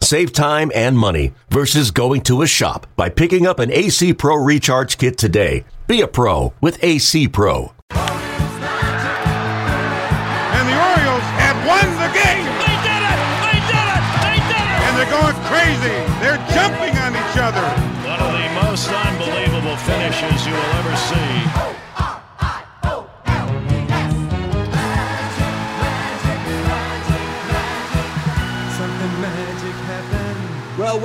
Save time and money versus going to a shop by picking up an AC Pro Recharge Kit today. Be a pro with AC Pro. And the Orioles have won the game. They did it! They did it! They did it! And they're going crazy. They're jumping on each other. One of the most unbelievable finishes you will ever see.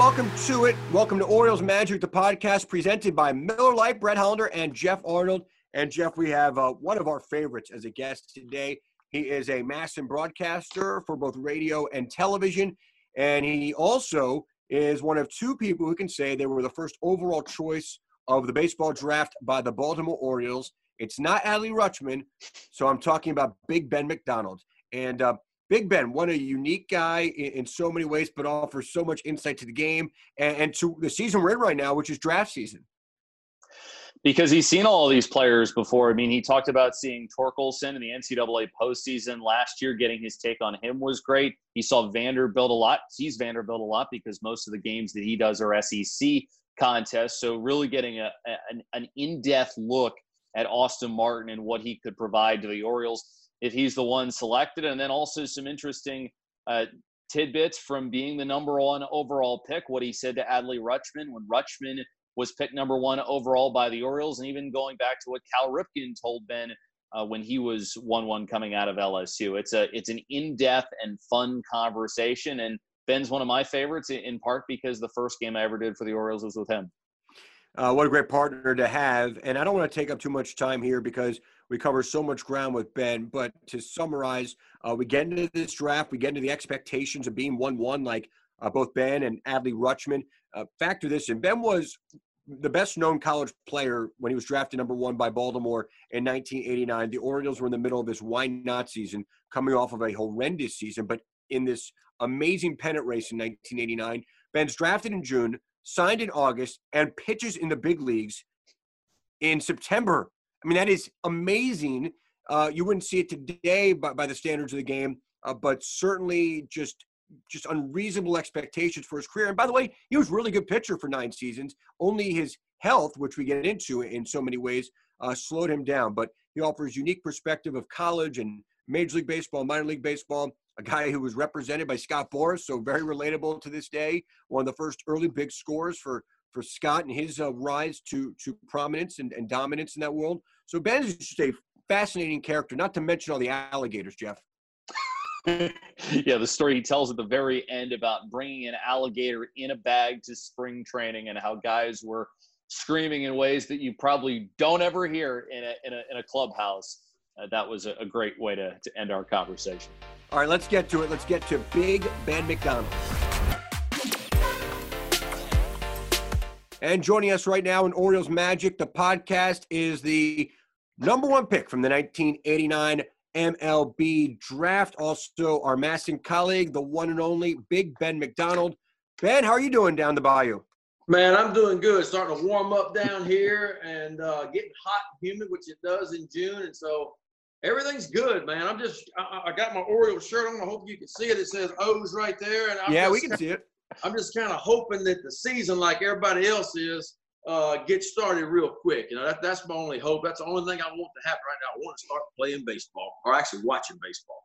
Welcome to it. Welcome to Orioles Magic, the podcast presented by Miller Lite, Brett Hollander, and Jeff Arnold. And Jeff, we have uh, one of our favorites as a guest today. He is a MASN broadcaster for both radio and television. And he also is one of two people who can say they were the first overall choice of the baseball draft by the Baltimore Orioles. It's not Adley Rutschman, so I'm talking about Big Ben McDonald. And uh, Big Ben, what a unique guy in, in, so many ways, but offers so much insight to the game and, and, to the season we're in right now, which is draft season. Because he's seen all these players before. I mean, he talked about seeing Torkelson in the NCAA postseason last year. Getting his take on him was great. He saw Vanderbilt a lot, sees Vanderbilt a lot because most of the games that he does are SEC contests. So, really getting a, an, an in depth look at Austin Martin and what he could provide to the Orioles if he's the one selected. And then also some interesting uh, tidbits from being the number one overall pick, what he said to Adley Rutschman when Rutschman was picked number one overall by the Orioles, and even going back to what Cal Ripken told Ben uh, when he was one one coming out of LSU. It's a it's an in depth and fun conversation, and Ben's one of my favorites in part because the first game I ever did for the Orioles was with him. Uh, what a great partner to have. And I don't want to take up too much time here because we cover so much ground with Ben. But to summarize, uh, we get into this draft, we get into the expectations of being 1 1, like uh, both Ben and Adley Rutschman. Uh, factor this in Ben was the best known college player when he was drafted number one by Baltimore in 1989. The Orioles were in the middle of this why not season, coming off of a horrendous season. But in this amazing pennant race in 1989, Ben's drafted in June signed in August, and pitches in the big leagues in September. I mean, that is amazing. Uh, you wouldn't see it today by, by the standards of the game, uh, but certainly just just unreasonable expectations for his career. And by the way, he was really good pitcher for nine seasons. Only his health, which we get into in so many ways, uh, slowed him down. But he offers unique perspective of college and Major League Baseball, minor league baseball, a guy who was represented by Scott Boras, so very relatable to this day. One of the first early big scores for for Scott and his uh, rise to to prominence and, and dominance in that world. So Ben is just a fascinating character. Not to mention all the alligators, Jeff. yeah, the story he tells at the very end about bringing an alligator in a bag to spring training and how guys were screaming in ways that you probably don't ever hear in a in a, in a clubhouse uh, that was a, a, great way to, to end our conversation. All right, let's get to it. Let's get to Big Ben McDonald. And joining us right now in Orioles Magic, the podcast is the number one pick from the 1989 MLB draft. Also, our MASN colleague, the one and only Big Ben McDonald. Ben, how are you doing down the bayou? Man, I'm doing good. Starting to warm up down here and uh, getting hot and humid, which it does in June. And so everything's good, man. I'm just, I, I, got my Orioles shirt on. I hope you can see it. It says O's right there. And I'm yeah, we can see it. I'm just kind of hoping that the season, like everybody else is, uh, get started real quick. You know, that, that's my only hope. That's the only thing I want to happen right now. I want to start playing baseball or actually watching baseball.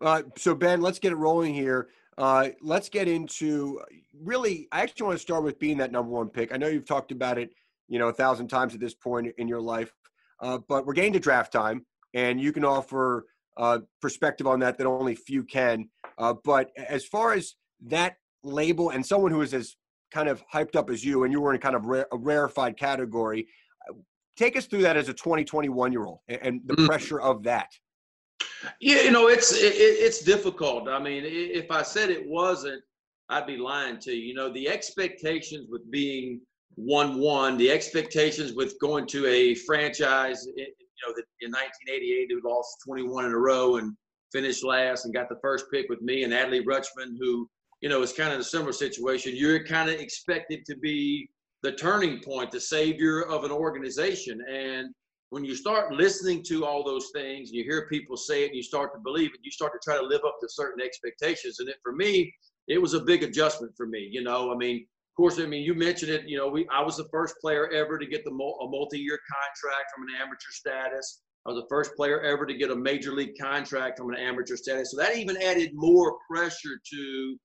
Uh, so, Ben, let's get it rolling here. Uh, let's get into really, I actually want to start with being that number one pick. I know you've talked about it, you know, a thousand times at this point in your life, uh, but we're getting to draft time and you can offer uh, perspective on that that only few can. Uh, but as far as that label and someone who is as kind of hyped up as you, and you were in kind of a rarefied category, uh, take us through that as a 20, 21 year old and the mm. pressure of that. Yeah, you know, it's it, it's difficult. I mean, if I said it wasn't, I'd be lying to you. You know, the expectations with being one one, the expectations with going to a franchise you know, that in 1988 we lost 21 in a row and finished last and got the first pick with me and Adley Rutschman, who you know is kind of a similar situation. You're kind of expected to be the turning point, the savior of an organization, and when you start listening to all those things, you hear people say it, and you start to believe it, you start to try to live up to certain expectations. And it, for me, it was a big adjustment for me. You know, I mean, of course, I mean, you mentioned it. You know, we I was the first player ever to get the a multi-year contract from an amateur status. I was the first player ever to get a major league contract from an amateur status. So that even added more pressure to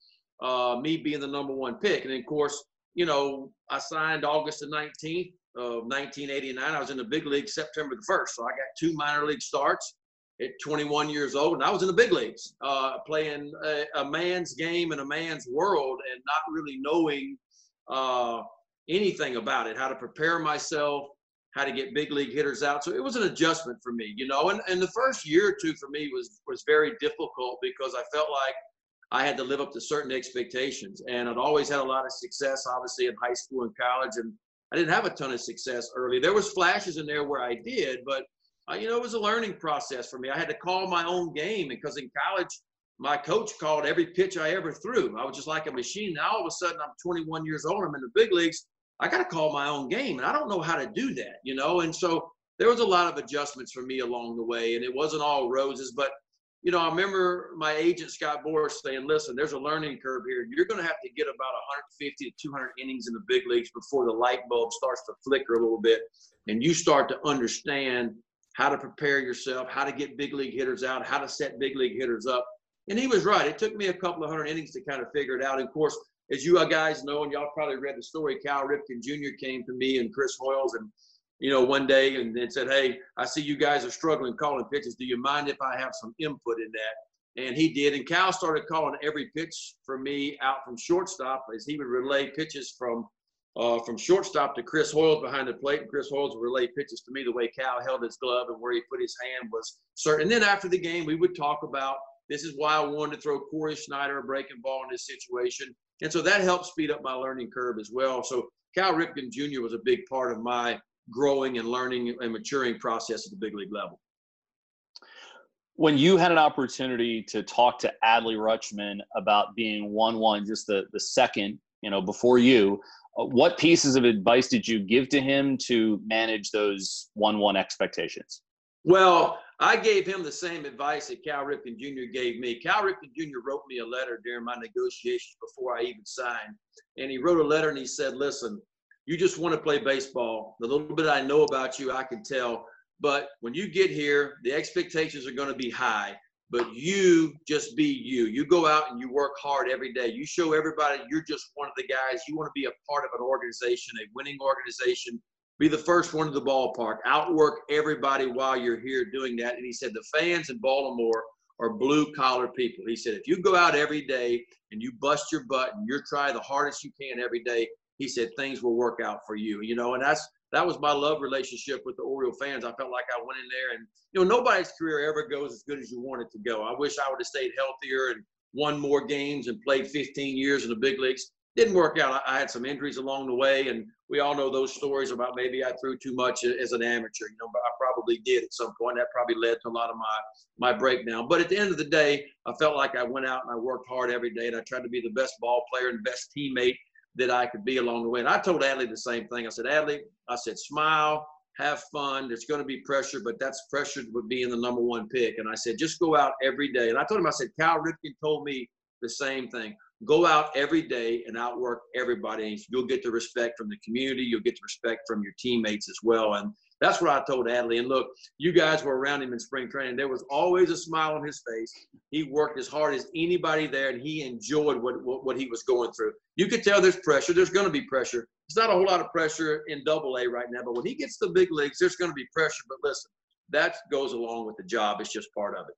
uh, me being the number one pick. And of course, you know, I signed August the 19th of 1989. I was in the big league September the 1st. So I got two minor league starts at 21 years old, and I was in the big leagues uh, playing a, a, man's game in a man's world and not really knowing uh, anything about it, how to prepare myself, how to get big league hitters out. So it was an adjustment for me, you know. And, and the first year or two for me was was very difficult because I felt like I had to live up to certain expectations. And I'd always had a lot of success, obviously, in high school and college. And I didn't have a ton of success early. There was flashes in there where I did, but uh, you know, it was a learning process for me. I had to call my own game because in college, my coach called every pitch I ever threw. I was just like a machine. Now all of a sudden, I'm 21 years old. I'm in the big leagues. I got to call my own game, and I don't know how to do that, you know. And so there was a lot of adjustments for me along the way, and it wasn't all roses, but you know, I remember my agent Scott Boras saying, "Listen, there's a learning curve here. You're going to have to get about 150 to 200 innings in the big leagues before the light bulb starts to flicker a little bit, and you start to understand how to prepare yourself, how to get big league hitters out, how to set big league hitters up." And he was right. It took me a couple of hundred innings to kind of figure it out. And of course, as you guys know, and y'all probably read the story, Cal Ripken Jr. came to me and Chris Hoiles and you know, one day and then said, Hey, I see you guys are struggling calling pitches. Do you mind if I have some input in that? And he did. And Cal started calling every pitch for me out from shortstop as he would relay pitches from uh, from shortstop to Chris Hoiles behind the plate. And Chris Hoiles would relay pitches to me the way Cal held his glove and where he put his hand was certain. And then after the game, we would talk about this is why I wanted to throw Cory Snyder a breaking ball in this situation. And so that helped speed up my learning curve as well. So Cal Ripken Jr. was a big part of my growing and learning and maturing process at the big league level. When you had an opportunity to talk to Adley Rutschman about being one-one, just the the second, you know, before you, uh, what pieces of advice did you give to him to manage those one-one expectations? Well, I gave him the same advice that Cal Ripken Jr. gave me. Cal Ripken Jr. wrote me a letter during my negotiations before I even signed. And he wrote a letter and he said, Listen, you just want to play baseball. The little bit I know about you, I can tell. But when you get here, the expectations are going to be high. But you just be you. You go out and you work hard every day. You show everybody you're just one of the guys. You want to be a part of an organization, a winning organization. Be the first one to the ballpark. Outwork everybody while you're here doing that. And he said the fans in Baltimore are blue collar people. He said if you go out every day and you bust your butt and you're trying the hardest you can every day, he said things will work out for you. You know, and that's that was my love relationship with the Oriole fans. I felt like I went in there and you know nobody's career ever goes as good as you want it to go. I wish I would have stayed healthier and won more games and played 15 years in the big leagues. Didn't work out. I had some injuries along the way, and we all know those stories about maybe I threw too much as an amateur. You know, but I probably did at some point. That probably led to a lot of my my breakdown. But at the end of the day, I felt like I went out and I worked hard every day, and I tried to be the best ball player and best teammate that I could be along the way. And I told Adley the same thing. I said, Adley, I said, smile, have fun. There's going to be pressure, but that's pressure with being the number one pick. And I said, just go out every day. And I told him, I said, Cal Ripken told me the same thing. Go out every day and outwork everybody. You'll get the respect from the community. You'll get the respect from your teammates as well. And that's what I told Adley. And look, you guys were around him in spring training. There was always a smile on his face. He worked as hard as anybody there, and he enjoyed what, what, what he was going through. You could tell there's pressure. There's going to be pressure. There's not a whole lot of pressure in double A right now, but when he gets to the big leagues, there's going to be pressure. But listen, that goes along with the job. It's just part of it.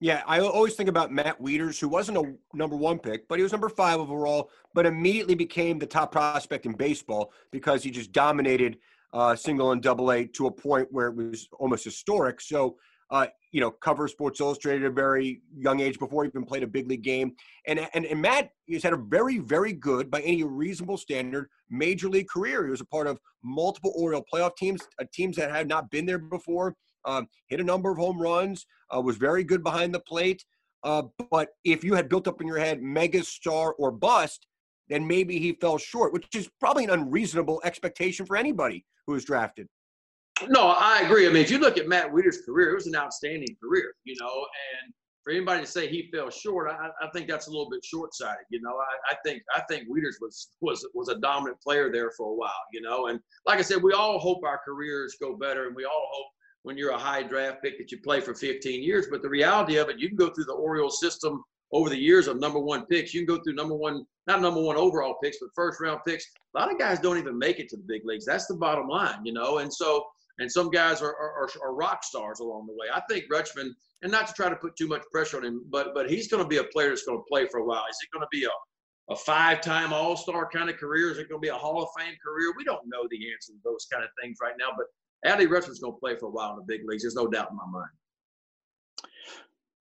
Yeah, I always think about Matt Wieters, who wasn't a number one pick, but he was number five overall, but immediately became the top prospect in baseball because he just dominated – uh, single and double A to a point where it was almost historic. So, uh, you know, cover Sports Illustrated at a very young age before he even played a big league game. And, and, and Matt has had a very, very good, by any reasonable standard, major league career. He was a part of multiple Oriole playoff teams, uh, teams that had not been there before. um, hit a number of home runs, uh, was very good behind the plate. Uh, but if you had built up in your head mega star or bust, then maybe he fell short, which is probably an unreasonable expectation for anybody who was drafted. No, I agree. I mean, if you look at Matt Wieters' career, it was an outstanding career, you know, and for anybody to say he fell short, I, I think that's a little bit short-sighted. You know, I, I, think I think Wieters was was was a dominant player there for a while. You know, and like I said, we all hope our careers go better, and we all hope when you're a high draft pick that you play for 15 years. But the reality of it, you can go through the Orioles system over the years of number one picks. You can go through number one, not number one overall picks, but first round picks. A lot of guys don't even make it to the big leagues. That's the bottom line, you know. And so, and some guys are, are, are rock stars along the way. I think Rutschman, and not to try to put too much pressure on him, but but he's going to be a player that's going to play for a while. Is it going to be a a five-time All-Star kind of career? Is it going to be a Hall of Fame career? We don't know the answer to those kind of things right now. But Adley Rutschman's going to play for a while in the big leagues. There's no doubt in my mind.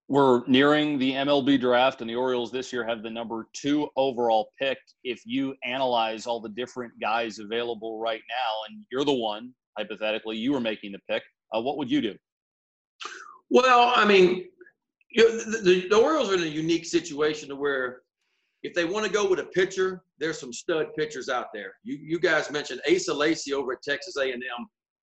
We're nearing the MLB draft, and the Orioles this year have the number two overall pick. If you analyze all the different guys available right now, and you're the one, hypothetically, you were making the pick, uh, what would you do? Well, I mean, you know, the, the, the Orioles are in a unique situation to where if they want to go with a pitcher, there's some stud pitchers out there. You you guys mentioned Asa Lacy over at Texas A&M.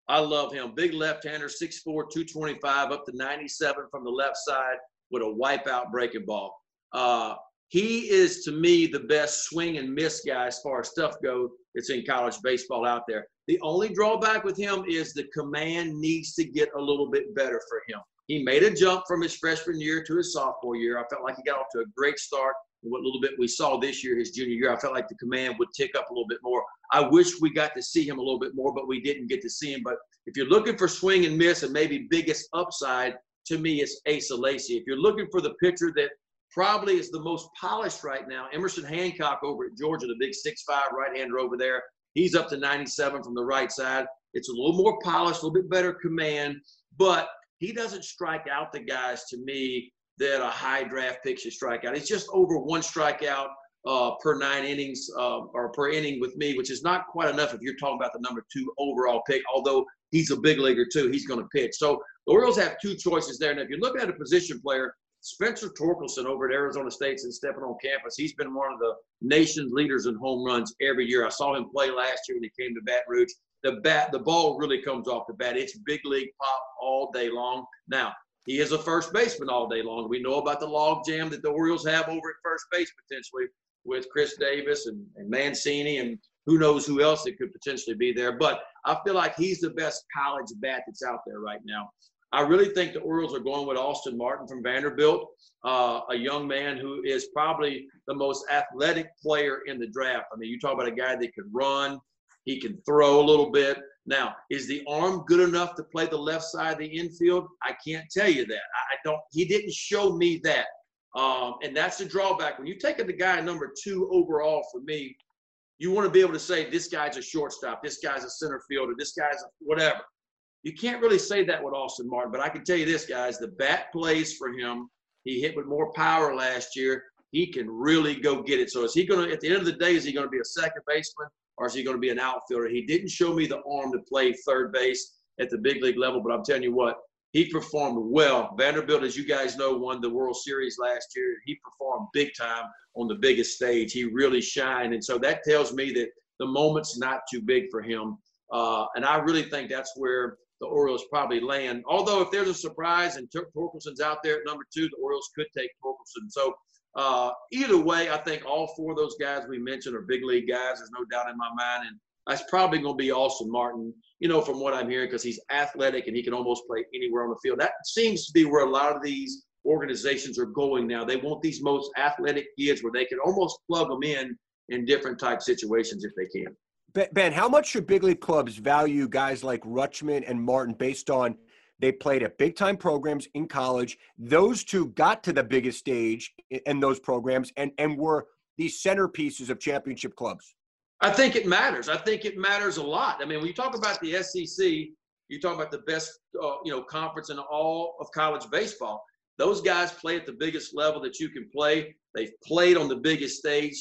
I love him. Big left-hander, 6'4", 225, up to 97 from the left side with a wipeout breaking ball. Uh, he is to me the best swing and miss guy as far as stuff goes. It's in college baseball out there. The only drawback with him is the command needs to get a little bit better for him. He made a jump from his freshman year to his sophomore year. I felt like he got off to a great start. What little bit we saw this year, his junior year, I felt like the command would tick up a little bit more. I wish we got to see him a little bit more, but we didn't get to see him. But if you're looking for swing and miss and maybe biggest upside, to me, it's Asa Lacy. If you're looking for the pitcher that probably is the most polished right now, Emerson Hancock over at Georgia, the big six-five right-hander over there. He's up to 97 from the right side. It's a little more polished, a little bit better command, but he doesn't strike out the guys to me that a high draft pick should strike out. It's just over one strikeout uh, per nine innings uh, or per inning with me, which is not quite enough if you're talking about the number two overall pick. Although he's a big leaguer too, he's going to pitch. So the Orioles have two choices there. And if you're looking at a position player, Spencer Torkelson over at Arizona State since stepping on campus, he's been one of the nation's leaders in home runs every year. I saw him play last year when he came to Baton Rouge. The bat, the ball really comes off the bat. It's big league pop all day long. Now he is a first baseman all day long. We know about the log jam that the Orioles have over at first base potentially with Chris Davis and, and Mancini and who knows who else that could potentially be there. But I feel like he's the best college bat that's out there right now. I really think the Orioles are going with Austin Martin from Vanderbilt, uh, a young man who is probably the most athletic player in the draft. I mean, you talk about a guy that can run, he can throw a little bit. Now, is the arm good enough to play the left side of the infield? I can't tell you that. I don't. He didn't show me that, um, and that's the drawback. When you take the guy number two overall for me, you want to be able to say this guy's a shortstop, this guy's a center fielder, this guy's a whatever. You can't really say that with Austin Martin, but I can tell you this, guys: the bat plays for him. He hit with more power last year. He can really go get it. So is he going to? At the end of the day, is he going to be a second baseman or is he going to be an outfielder? He didn't show me the arm to play third base at the big league level, but I'm telling you what, he performed well. Vanderbilt, as you guys know, won the World Series last year. He performed big time on the biggest stage. He really shined. And so that tells me that the moment's not too big for him. Uh, and I really think that's where the Orioles probably land. Although if there's a surprise and Tor- Torkelson's out there at number two, the Orioles could take Torkelson. So uh, either way, I think all four of those guys we mentioned are big league guys. There's no doubt in my mind. And that's probably going to be Austin Martin, you know, from what I'm hearing, because he's athletic and he can almost play anywhere on the field. That seems to be where a lot of these organizations are going now. They want these most athletic kids where they can almost plug them in in different type situations if they can. Ben, how much should big league clubs value guys like Rutschman and Martin based on they played at big time programs in college? Those two got to the biggest stage in those programs and, and were these centerpieces of championship clubs. I think it matters. I think it matters a lot. I mean, when you talk about the SEC, you talk about the best, uh, you know, conference in all of college baseball. Those guys play at the biggest level that you can play. They've played on the biggest stage.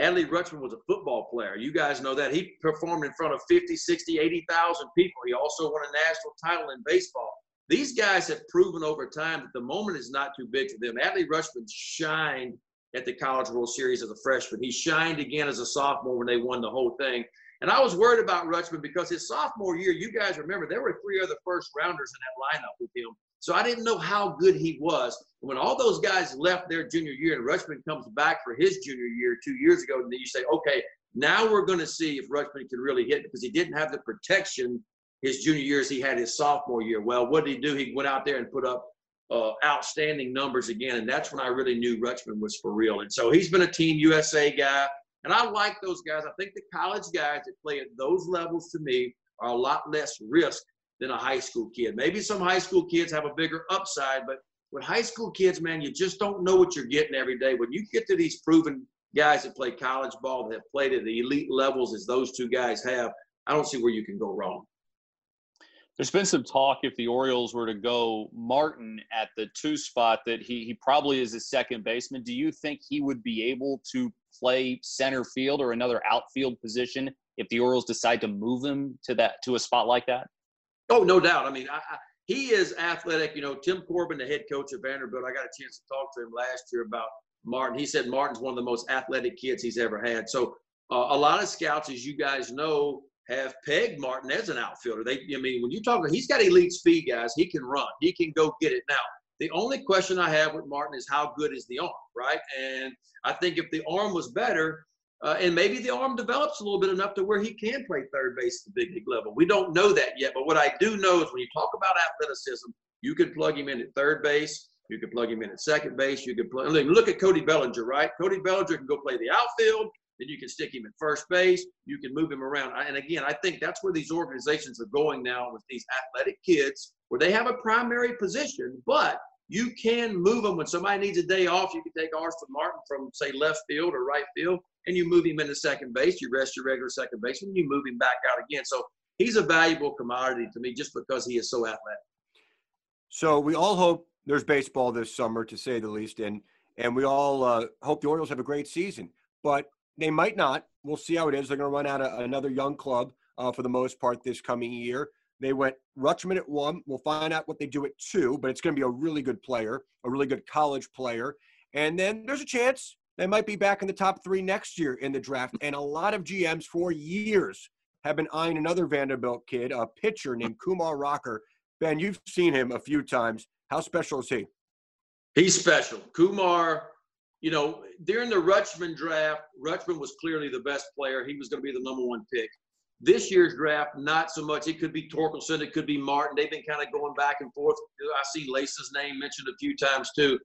Adley Rutschman was a football player. You guys know that. He performed in front of 50, 60, 80,000 people. He also won a national title in baseball. these guys have proven over time that the moment is not too big for them. Adley Rutschman shined at the College World Series as a freshman. He shined again as a sophomore when they won the whole thing. And I was worried about Rutschman because his sophomore year, you guys remember, there were three other first rounders in that lineup with him. So I didn't know how good he was. When all those guys left their junior year and Rutschman comes back for his junior year two years ago, and then you say, okay, now we're going to see if Rutschman can really hit because he didn't have the protection his junior year as he had his sophomore year. Well, what did he do? He went out there and put up uh, outstanding numbers again, and that's when I really knew Rutschman was for real. And so he's been a Team USA guy, and I like those guys. I think the college guys that play at those levels to me are a lot less risk than a high school kid. Maybe some high school kids have a bigger upside, but with high school kids, man, you just don't know what you're getting every day. When you get to these proven guys that play college ball that have played at the elite levels as those two guys have, I don't see where you can go wrong. There's been some talk if the Orioles were to go Martin at the two spot that he he probably is a second baseman. Do you think he would be able to play center field or another outfield position if the Orioles decide to move him to that to a spot like that? Oh, no doubt. I mean, I, I, he is athletic. You know, Tim Corbin, the head coach of Vanderbilt, I got a chance to talk to him last year about Martin. He said Martin's one of the most athletic kids he's ever had. So uh, a lot of scouts, as you guys know, have pegged Martin as an outfielder. They, I mean, when you talk about, he's got elite speed, guys. He can run. He can go get it. Now, the only question I have with Martin is how good is the arm, right? And I think if the arm was better, uh, and maybe the arm develops a little bit enough to where he can play third base at the big league level. We don't know that yet, but what I do know is when you talk about athleticism, you could plug him in at third base, you could plug him in at second base, you could play. Look at Cody Bellinger, right? Cody Bellinger can go play the outfield, then you can stick him at first base, you can move him around. And again, I think that's where these organizations are going now with these athletic kids, where they have a primary position, but you can move them when somebody needs a day off. You can take Austin Martin from, say, left field or right field, and you move him into second base. You rest your regular second baseman, and you move him back out again. So he's a valuable commodity to me just because he is so athletic. So we all hope there's baseball this summer, to say the least, and and we all uh, hope the Orioles have a great season. But they might not. We'll see how it is. They're going to run out of another young club uh, for the most part this coming year. They went Rutschman at one. We'll find out what they do at two, but it's going to be a really good player, a really good college player. And then there's a chance they might be back in the top three next year in the draft. And a lot of GMs for years have been eyeing another Vanderbilt kid, a pitcher named Kumar Rocker. Ben, you've seen him a few times. How special is he? He's special. Kumar, you know, during the Rutschman draft, Rutschman was clearly the best player. He was going to be the number one pick. This year's draft, not so much. It could be Torkelson, it could be Martin. They've been kind of going back and forth. I see Lacy's name mentioned a few times too.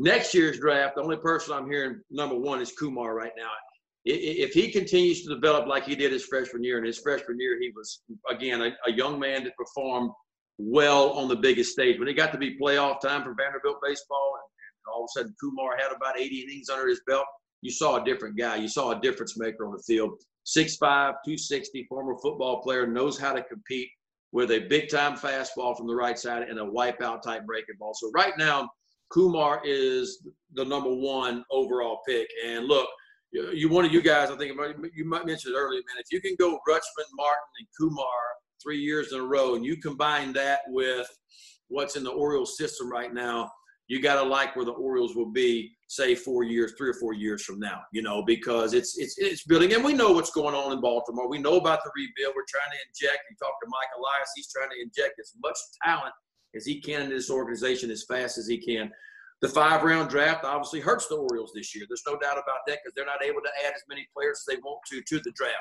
Next year's draft, the only person I'm hearing number one is Kumar right now. If he continues to develop like he did his freshman year, and his freshman year he was again a, a young man that performed well on the biggest stage. When it got to be playoff time for Vanderbilt baseball, and, and all of a sudden Kumar had about 80 innings under his belt, you saw a different guy. You saw a difference maker on the field. 6'5", 260, former football player, knows how to compete with a big time fastball from the right side and a wipeout type breaking ball. So right now, Kumar is the number one overall pick. And look, you one of you guys, I think you might mention it earlier, man. If you can go Rutschman, Martin, and Kumar three years in a row, and you combine that with what's in the Orioles system right now, you got to like where the Orioles will be, say four years, three or four years from now. You know, because it's it's it's building, and we know what's going on in Baltimore. We know about the rebuild. We're trying to inject. You talk to Mike Elias; he's trying to inject as much talent as he can in this organization as fast as he can. The five round draft obviously hurts the Orioles this year. There's no doubt about that because they're not able to add as many players as they want to to the draft.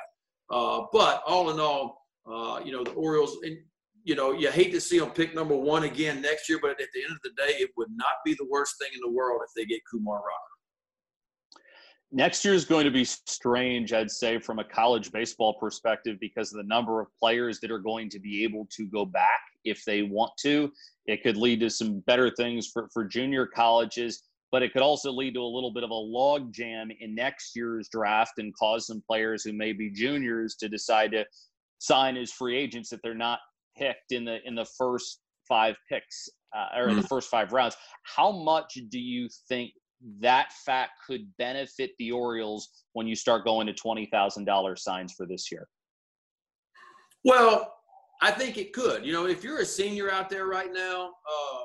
Uh, but all in all, uh, you know, the Orioles, and you know, you hate to see them pick number one again next year, but at the end of the day, it would not be the worst thing in the world if they get Kumar Rocker. Next year is going to be strange, I'd say, from a college baseball perspective because of the number of players that are going to be able to go back if they want to. It could lead to some better things for, for junior colleges, but it could also lead to a little bit of a log jam in next year's draft and cause some players who may be juniors to decide to sign as free agents if they're not picked in the in the first five picks uh, or mm-hmm. the first five rounds. How much do you think that fact could benefit the Orioles when you start going to twenty thousand dollars signs for this year? Well, I think it could. You know, if you're a senior out there right now, uh,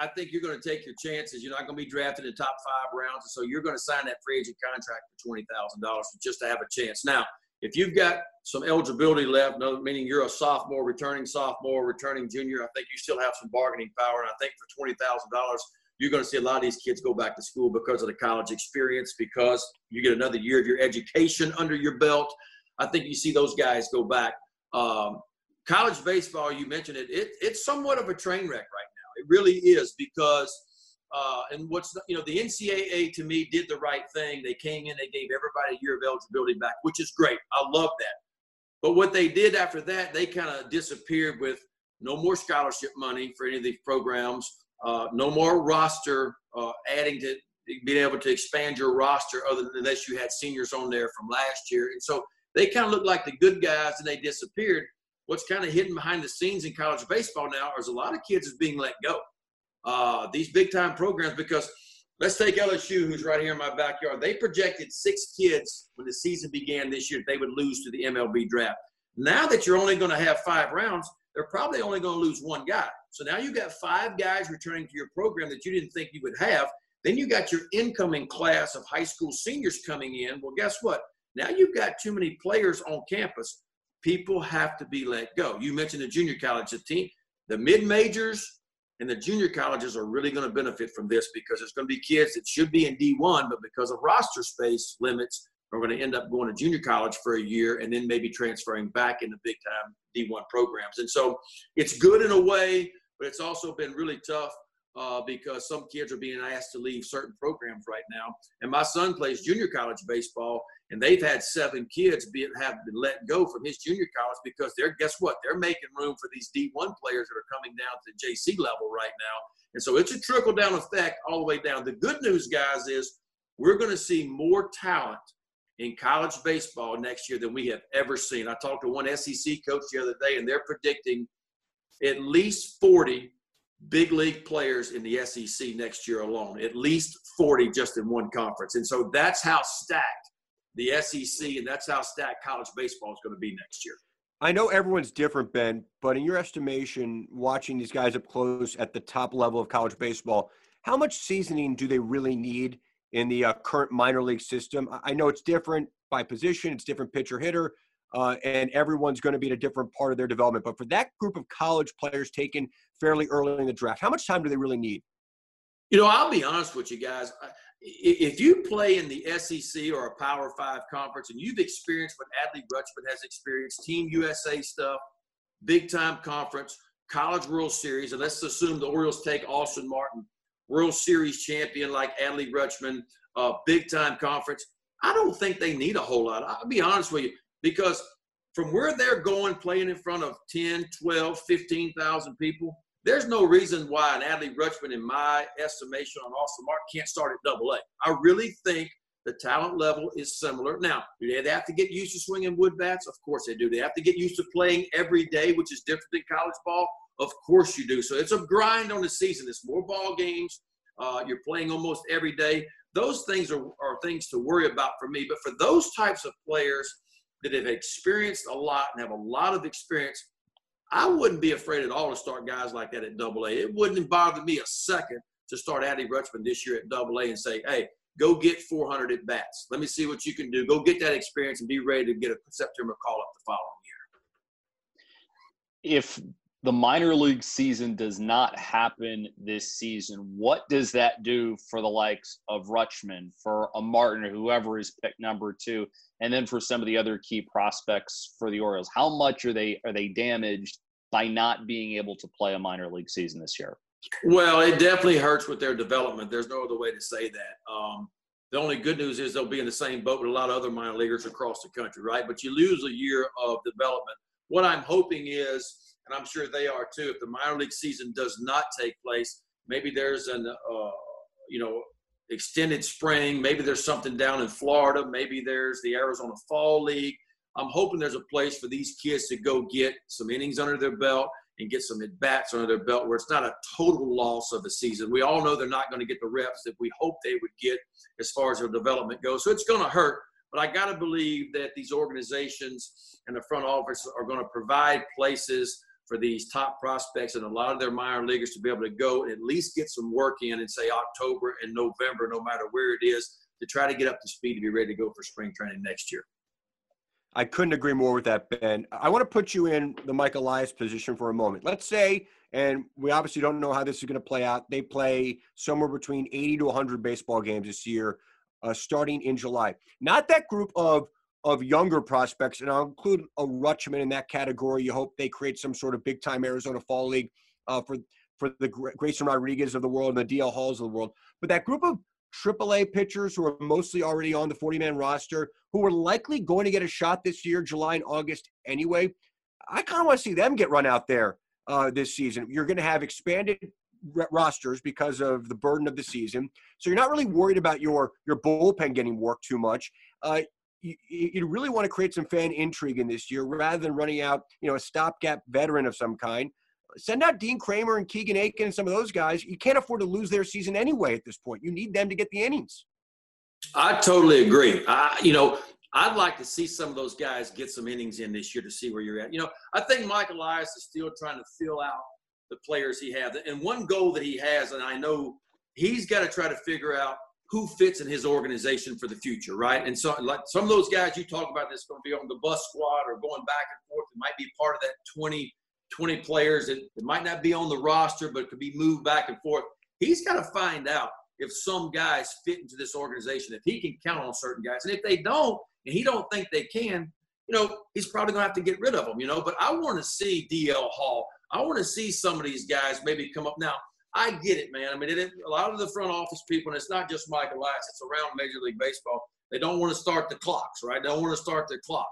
I think you're going to take your chances. You're not going to be drafted in the top five rounds, so you're going to sign that free agent contract for twenty thousand dollars just to have a chance. Now, if you've got some eligibility left, meaning you're a sophomore, returning sophomore, returning junior, I think you still have some bargaining power. And I think for twenty thousand dollars, you're going to see a lot of these kids go back to school because of the college experience, because you get another year of your education under your belt. I think you see those guys go back. Um, college baseball, you mentioned it, it, it's somewhat of a train wreck right now. it really is because, uh, and what's you know the NCAA to me did the right thing. They came in, they gave everybody a year of eligibility back, which is great. I love that. But what they did after that, they kind of disappeared with no more scholarship money for any of these programs, uh, no more roster uh, adding to being able to expand your roster other than unless you had seniors on there from last year. And so they kind of looked like the good guys and they disappeared what's kind of hidden behind the scenes in college baseball now is a lot of kids is being let go. Uh, these big time programs, because let's take LSU, who's right here in my backyard. They projected six kids when the season began this year that they would lose to the MLB draft. Now that you're only going to have five rounds, they're probably only going to lose one guy. So now you've got five guys returning to your program that you didn't think you would have. Then you got your incoming class of high school seniors coming in. Well, guess what? Now you've got too many players on campus people have to be let go. You mentioned the junior college the team, the mid majors and the junior colleges are really going to benefit from this because there's going to be kids that should be in D1, but because of roster space limits, are going to end up going to junior college for a year and then maybe transferring back into big time D1 programs. And so it's good in a way, but it's also been really tough uh, because some kids are being asked to leave certain programs right now. And my son plays junior college baseball, and they've had seven kids be have been let go from his junior college because they're guess what they're making room for these D1 players that are coming down to the JC level right now, and so it's a trickle down effect all the way down. The good news, guys, is we're going to see more talent in college baseball next year than we have ever seen. I talked to one SEC coach the other day, and they're predicting at least 40 big league players in the SEC next year alone, at least 40 just in one conference. And so that's how stacked the SEC, and that's how stacked college baseball is going to be next year. I know everyone's different, Ben, but in your estimation, watching these guys up close at the top level of college baseball, how much seasoning do they really need in the uh, current minor league system? I know it's different by position, it's different pitcher hitter, uh, and everyone's going to be in a different part of their development. But for that group of college players taken fairly early in the draft, how much time do they really need? You know, I'll be honest with you guys if you play in the SEC or a Power Five conference and you've experienced what Adley Rutschman has experienced, Team USA stuff, big time conference, College World Series, and let's assume the Orioles take Austin Martin, World Series champion like Adley Rutschman, uh, big time conference. I don't think they need a whole lot. I'll be honest with you, because from where they're going, playing in front of 10, 12, 15,000 people, there's no reason why an Adley Rutschman, in my estimation on Austin Martin, can't start at double A. I really think the talent level is similar. Now, do they have to get used to swinging wood bats? Of course they do. They have to get used to playing every day, which is different than college ball. Of course you do. So it's a grind on the season. It's more ball games. Uh, you're playing almost every day. Those things are, are things to worry about for me. But for those types of players that have experienced a lot and have a lot of experience, I wouldn't be afraid at all to start guys like that at double A. It wouldn't bother me a second to start Adley Rutschman this year at double A and say, hey, go get 400 at bats. Let me see what you can do. Go get that experience and be ready to get a September call up the following year. If the minor league season does not happen this season, what does that do for the likes of Rutschman, for a Martin, or whoever is picked number two, and then for some of the other key prospects for the Orioles? How much are they are they damaged by not being able to play a minor league season this year? Well, it definitely hurts with their development. There's no other way to say that. Um, the only good news is they'll be in the same boat with a lot of other minor leaguers across the country, right? But you lose a year of development. What I'm hoping is and I'm sure they are too. If the minor league season does not take place, maybe there's an uh, you know extended spring. Maybe there's something down in Florida. Maybe there's the Arizona Fall League. I'm hoping there's a place for these kids to go get some innings under their belt and get some at bats under their belt where it's not a total loss of the season. We all know they're not going to get the reps that we hope they would get as far as their development goes. So it's going to hurt. But I got to believe that these organizations and the front office are going to provide places for these top prospects and a lot of their minor leaguers to be able to go and at least get some work in in say October and November, no matter where it is, to try to get up to speed to be ready to go for spring training next year. I couldn't agree more with that, Ben. I want to put you in the Mike Elias position for a moment. Let's say, and we obviously don't know how this is going to play out. They play somewhere between 80 to 100 baseball games this year, uh, starting in July. Not that group of of younger prospects, and I'll include a Rutschman in that category. You hope they create some sort of big time Arizona Fall League uh, for for the Grayson Rodriguez of the world and the DL Halls of the world. But that group of AAA pitchers who are mostly already on the 40 man roster, who are likely going to get a shot this year, July and August anyway. I kind of want to see them get run out there uh, this season. You're going to have expanded r- rosters because of the burden of the season, so you're not really worried about your your bullpen getting worked too much. Uh, you, you really want to create some fan intrigue in this year rather than running out, you know, a stopgap veteran of some kind. Send out Dean Kremer and Keegan Akin and some of those guys. You can't afford to lose their season anyway at this point. You need them to get the innings. I totally agree. I, you know, I'd like to see some of those guys get some innings in this year to see where you're at. You know, I think Mike Elias is still trying to fill out the players he has. And one goal that he has, and I know he's got to try to figure out who fits in his organization for the future, right? And so, like some of those guys you talk about that's going to be on the bus squad or going back and forth, it might be part of that 20, 20 players that, that might not be on the roster, but could be moved back and forth. He's got to find out if some guys fit into this organization, if he can count on certain guys. And if they don't, and he don't think they can, you know, he's probably going to have to get rid of them, you know. But I want to see DL Hall. I want to see some of these guys maybe come up. Now, I get it, man. I mean, it, a lot of the front office people, and it's not just Mike Elias, it's around Major League Baseball. They don't want to start the clocks, right? They don't want to start the clock.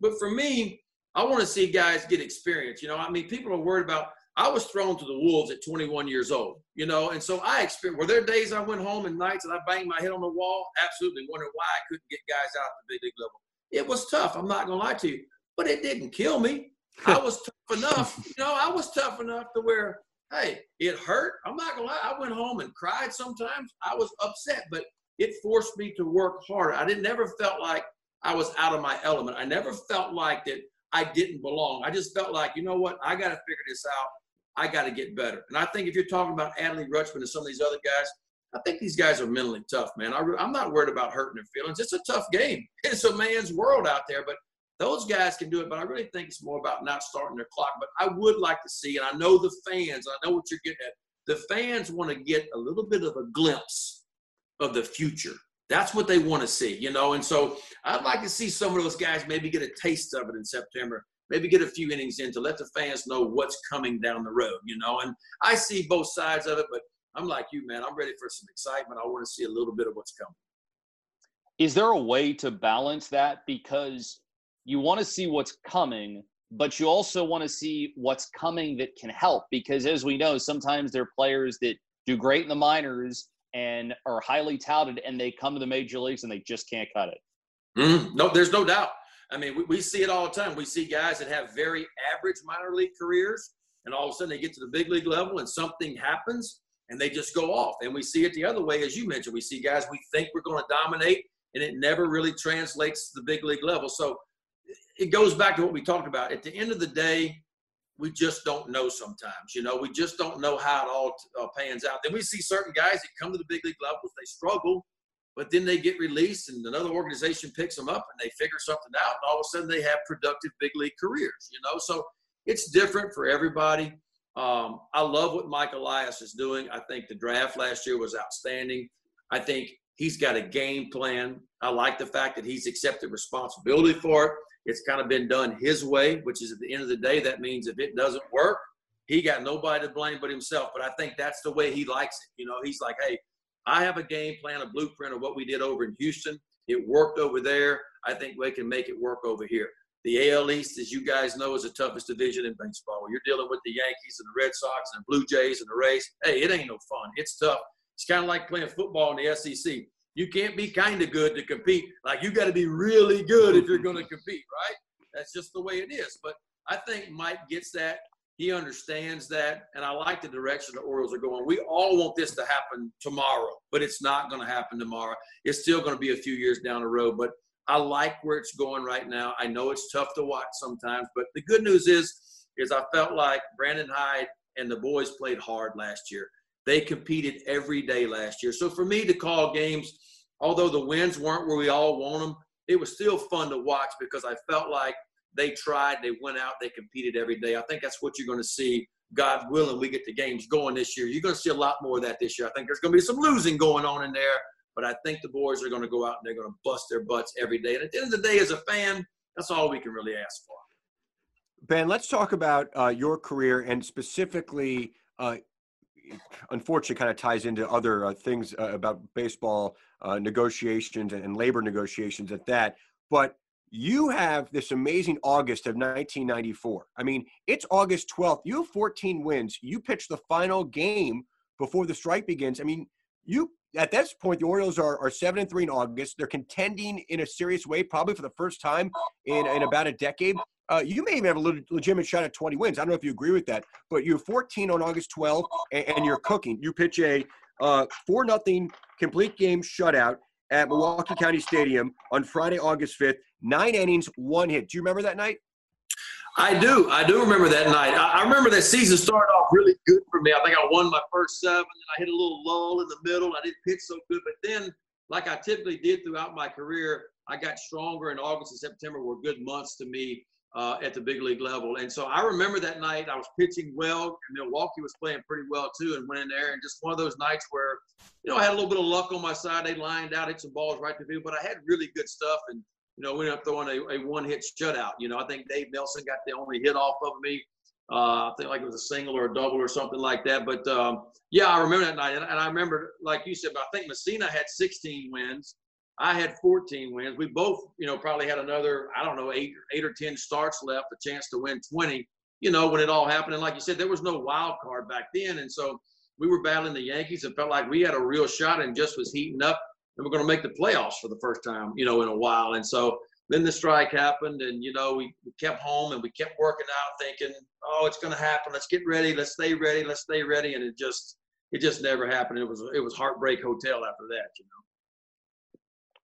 But for me, I want to see guys get experience. You know, I mean, people are worried about. I was thrown to the wolves at 21 years old, you know, and so I experienced. Were there days I went home and nights and I banged my head on the wall? Absolutely, wondering why I couldn't get guys out at the big league level. It was tough. I'm not gonna lie to you, but it didn't kill me. I was tough enough. You know, I was tough enough to where hey, it hurt. I'm not gonna lie. I went home and cried sometimes. I was upset, but it forced me to work harder. I didn't never felt like I was out of my element. I never felt like that I didn't belong. I just felt like, you know what, I got to figure this out. I got to get better. And I think if you're talking about Adley Rutschman and some of these other guys, I think these guys are mentally tough, man. I, am not worried about hurting their feelings. It's a tough game. It's a man's world out there, but those guys can do it, but I really think it's more about not starting their clock. But I would like to see, and I know the fans, I know what you're getting at. The fans want to get a little bit of a glimpse of the future. That's what they want to see, you know. And so I'd like to see some of those guys maybe get a taste of it in September, maybe get a few innings in to let the fans know what's coming down the road, you know. And I see both sides of it, but I'm like you, man. I'm ready for some excitement. I want to see a little bit of what's coming. Is there a way to balance that? Because you want to see what's coming, but you also want to see what's coming that can help because as we know, sometimes there are players that do great in the minors and are highly touted and they come to the major leagues and they just can't cut it. Mm, no, there's no doubt. I mean, we, we see it all the time. We see guys that have very average minor league careers and all of a sudden they get to the big league level and something happens and they just go off. And we see it the other way, as you mentioned. We see guys we think we're going to dominate and it never really translates to the big league level. So it goes back to what we talked about. At the end of the day, we just don't know sometimes. You know, we just don't know how it all uh, pans out. Then we see certain guys that come to the big league levels, they struggle, but then they get released and another organization picks them up and they figure something out, and all of a sudden they have productive big league careers. You know, so it's different for everybody. Um, I love what Mike Elias is doing. I think the draft last year was outstanding. I think he's got a game plan. I like the fact that he's accepted responsibility for it. It's kind of been done his way, which is at the end of the day, that means if it doesn't work, he got nobody to blame but himself. But I think that's the way he likes it. You know, he's like, hey, I have a game plan, a blueprint of what we did over in Houston. It worked over there. I think we can make it work over here. The AL East, as you guys know, is the toughest division in baseball. You're dealing with the Yankees and the Red Sox and the Blue Jays and the Rays. Hey, it ain't no fun. It's tough. It's kind of like playing football in the SEC. You can't be kind of good to compete. Like you got to be really good if you're going to compete, right? That's just the way it is. But I think Mike gets that. He understands that, and I like the direction the Orioles are going. We all want this to happen tomorrow, but it's not going to happen tomorrow. It's still going to be a few years down the road, but I like where it's going right now. I know it's tough to watch sometimes, but the good news is is I felt like Brandon Hyde and the boys played hard last year. They competed every day last year. So for me to call games, although the wins weren't where we all want them, it was still fun to watch because I felt like they tried, they went out, they competed every day. I think that's what you're going to see. God willing, we get the games going this year. You're going to see a lot more of that this year. I think there's going to be some losing going on in there, but I think the boys are going to go out and they're going to bust their butts every day. And at the end of the day, as a fan, that's all we can really ask for. Ben, let's talk about uh, your career and specifically, uh, unfortunately, kind of ties into other uh, things uh, about baseball uh, negotiations and labor negotiations at that. But you have this amazing August of 1994. I mean, it's August 12th. You have 14 wins. You pitch the final game before the strike begins. I mean, you at this point the Orioles are, are seven and three in August. They're contending in a serious way, probably for the first time in, in about a decade. Uh, you may even have a legitimate shot at 20 wins. I don't know if you agree with that, but you're 14 on August 12th, and, and you're cooking. You pitch a uh, four nothing complete game shutout at Milwaukee County Stadium on Friday, August 5th. Nine innings, one hit. Do you remember that night? I do. I do remember that night. I, I remember that season started off really good for me. I think I won my first seven, and I hit a little lull in the middle. I didn't pitch so good, but then, like I typically did throughout my career, I got stronger. In August and September were good months to me uh, at the big league level. And so I remember that night I was pitching well, and Milwaukee was playing pretty well too, and went in there and just one of those nights where, you know, I had a little bit of luck on my side. They lined out, hit some balls right to field, but I had really good stuff and you know, we ended up throwing a, a one-hit shutout. You know, I think Dave Nilsson got the only hit off of me. Uh, I think like it was a single or a double or something like that. But um, yeah, I remember that night, and, and I remember, like you said, I think Mussina had 16 wins. I had 14 wins. We both, you know, probably had another, I don't know, eight, eight or 10 starts left, a chance to win 20. You know, when it all happened, and like you said, there was no wild card back then, and so we were battling the Yankees. and felt like we had a real shot, and just was heating up and we're going to make the playoffs for the first time, you know, in a while. And so then the strike happened, and you know, we, we kept home and we kept working out, thinking, oh, it's going to happen. Let's get ready. Let's stay ready. Let's stay ready. And it just it just never happened. It was it was heartbreak hotel after that, you know.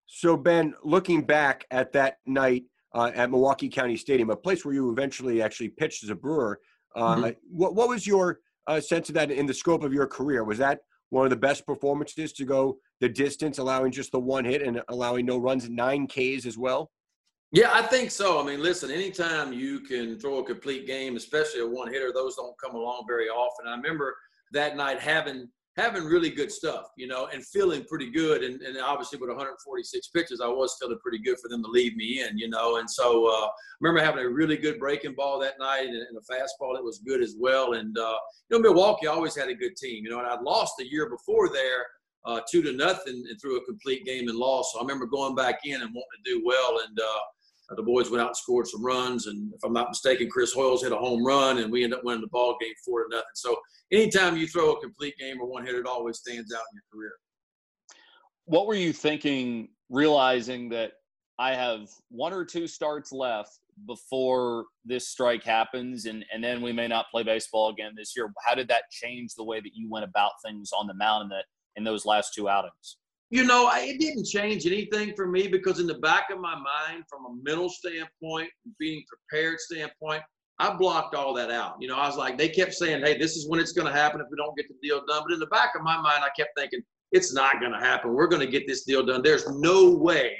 So Ben, looking back at that night uh, at Milwaukee County Stadium, a place where you eventually actually pitched as a Brewer, uh, mm-hmm. what what was your uh, sense of that in the scope of your career? Was that one of the best performances to go the distance, allowing just the one hit and allowing no runs, nine Ks as well? Yeah, I think so. I mean, listen, anytime you can throw a complete game, especially a one hitter, those don't come along very often. I remember that night having having really good stuff, you know, and feeling pretty good. And, and obviously with 146 pitches, I was feeling pretty good for them to leave me in, you know. And so uh, I remember having a really good breaking ball that night and, and a fastball that was good as well. And, uh, you know, Milwaukee always had a good team, you know, and I'd lost the year before there uh, two to nothing and threw a complete game and lost. So I remember going back in and wanting to do well. And uh, the boys went out and scored some runs. And if I'm not mistaken, Chris Hoiles hit a home run, and we ended up winning the ball game four to nothing. So anytime you throw a complete game or one hit, it always stands out in your career. What were you thinking, realizing that I have one or two starts left before this strike happens and, and then we may not play baseball again this year. How did that change the way that you went about things on the mound and that in those last two outings? You know, it didn't change anything for me because in the back of my mind, from a mental standpoint, being prepared standpoint, I blocked all that out. You know, I was like, they kept saying, hey, this is when it's going to happen if we don't get the deal done. But in the back of my mind, I kept thinking, it's not going to happen. We're going to get this deal done. There's no way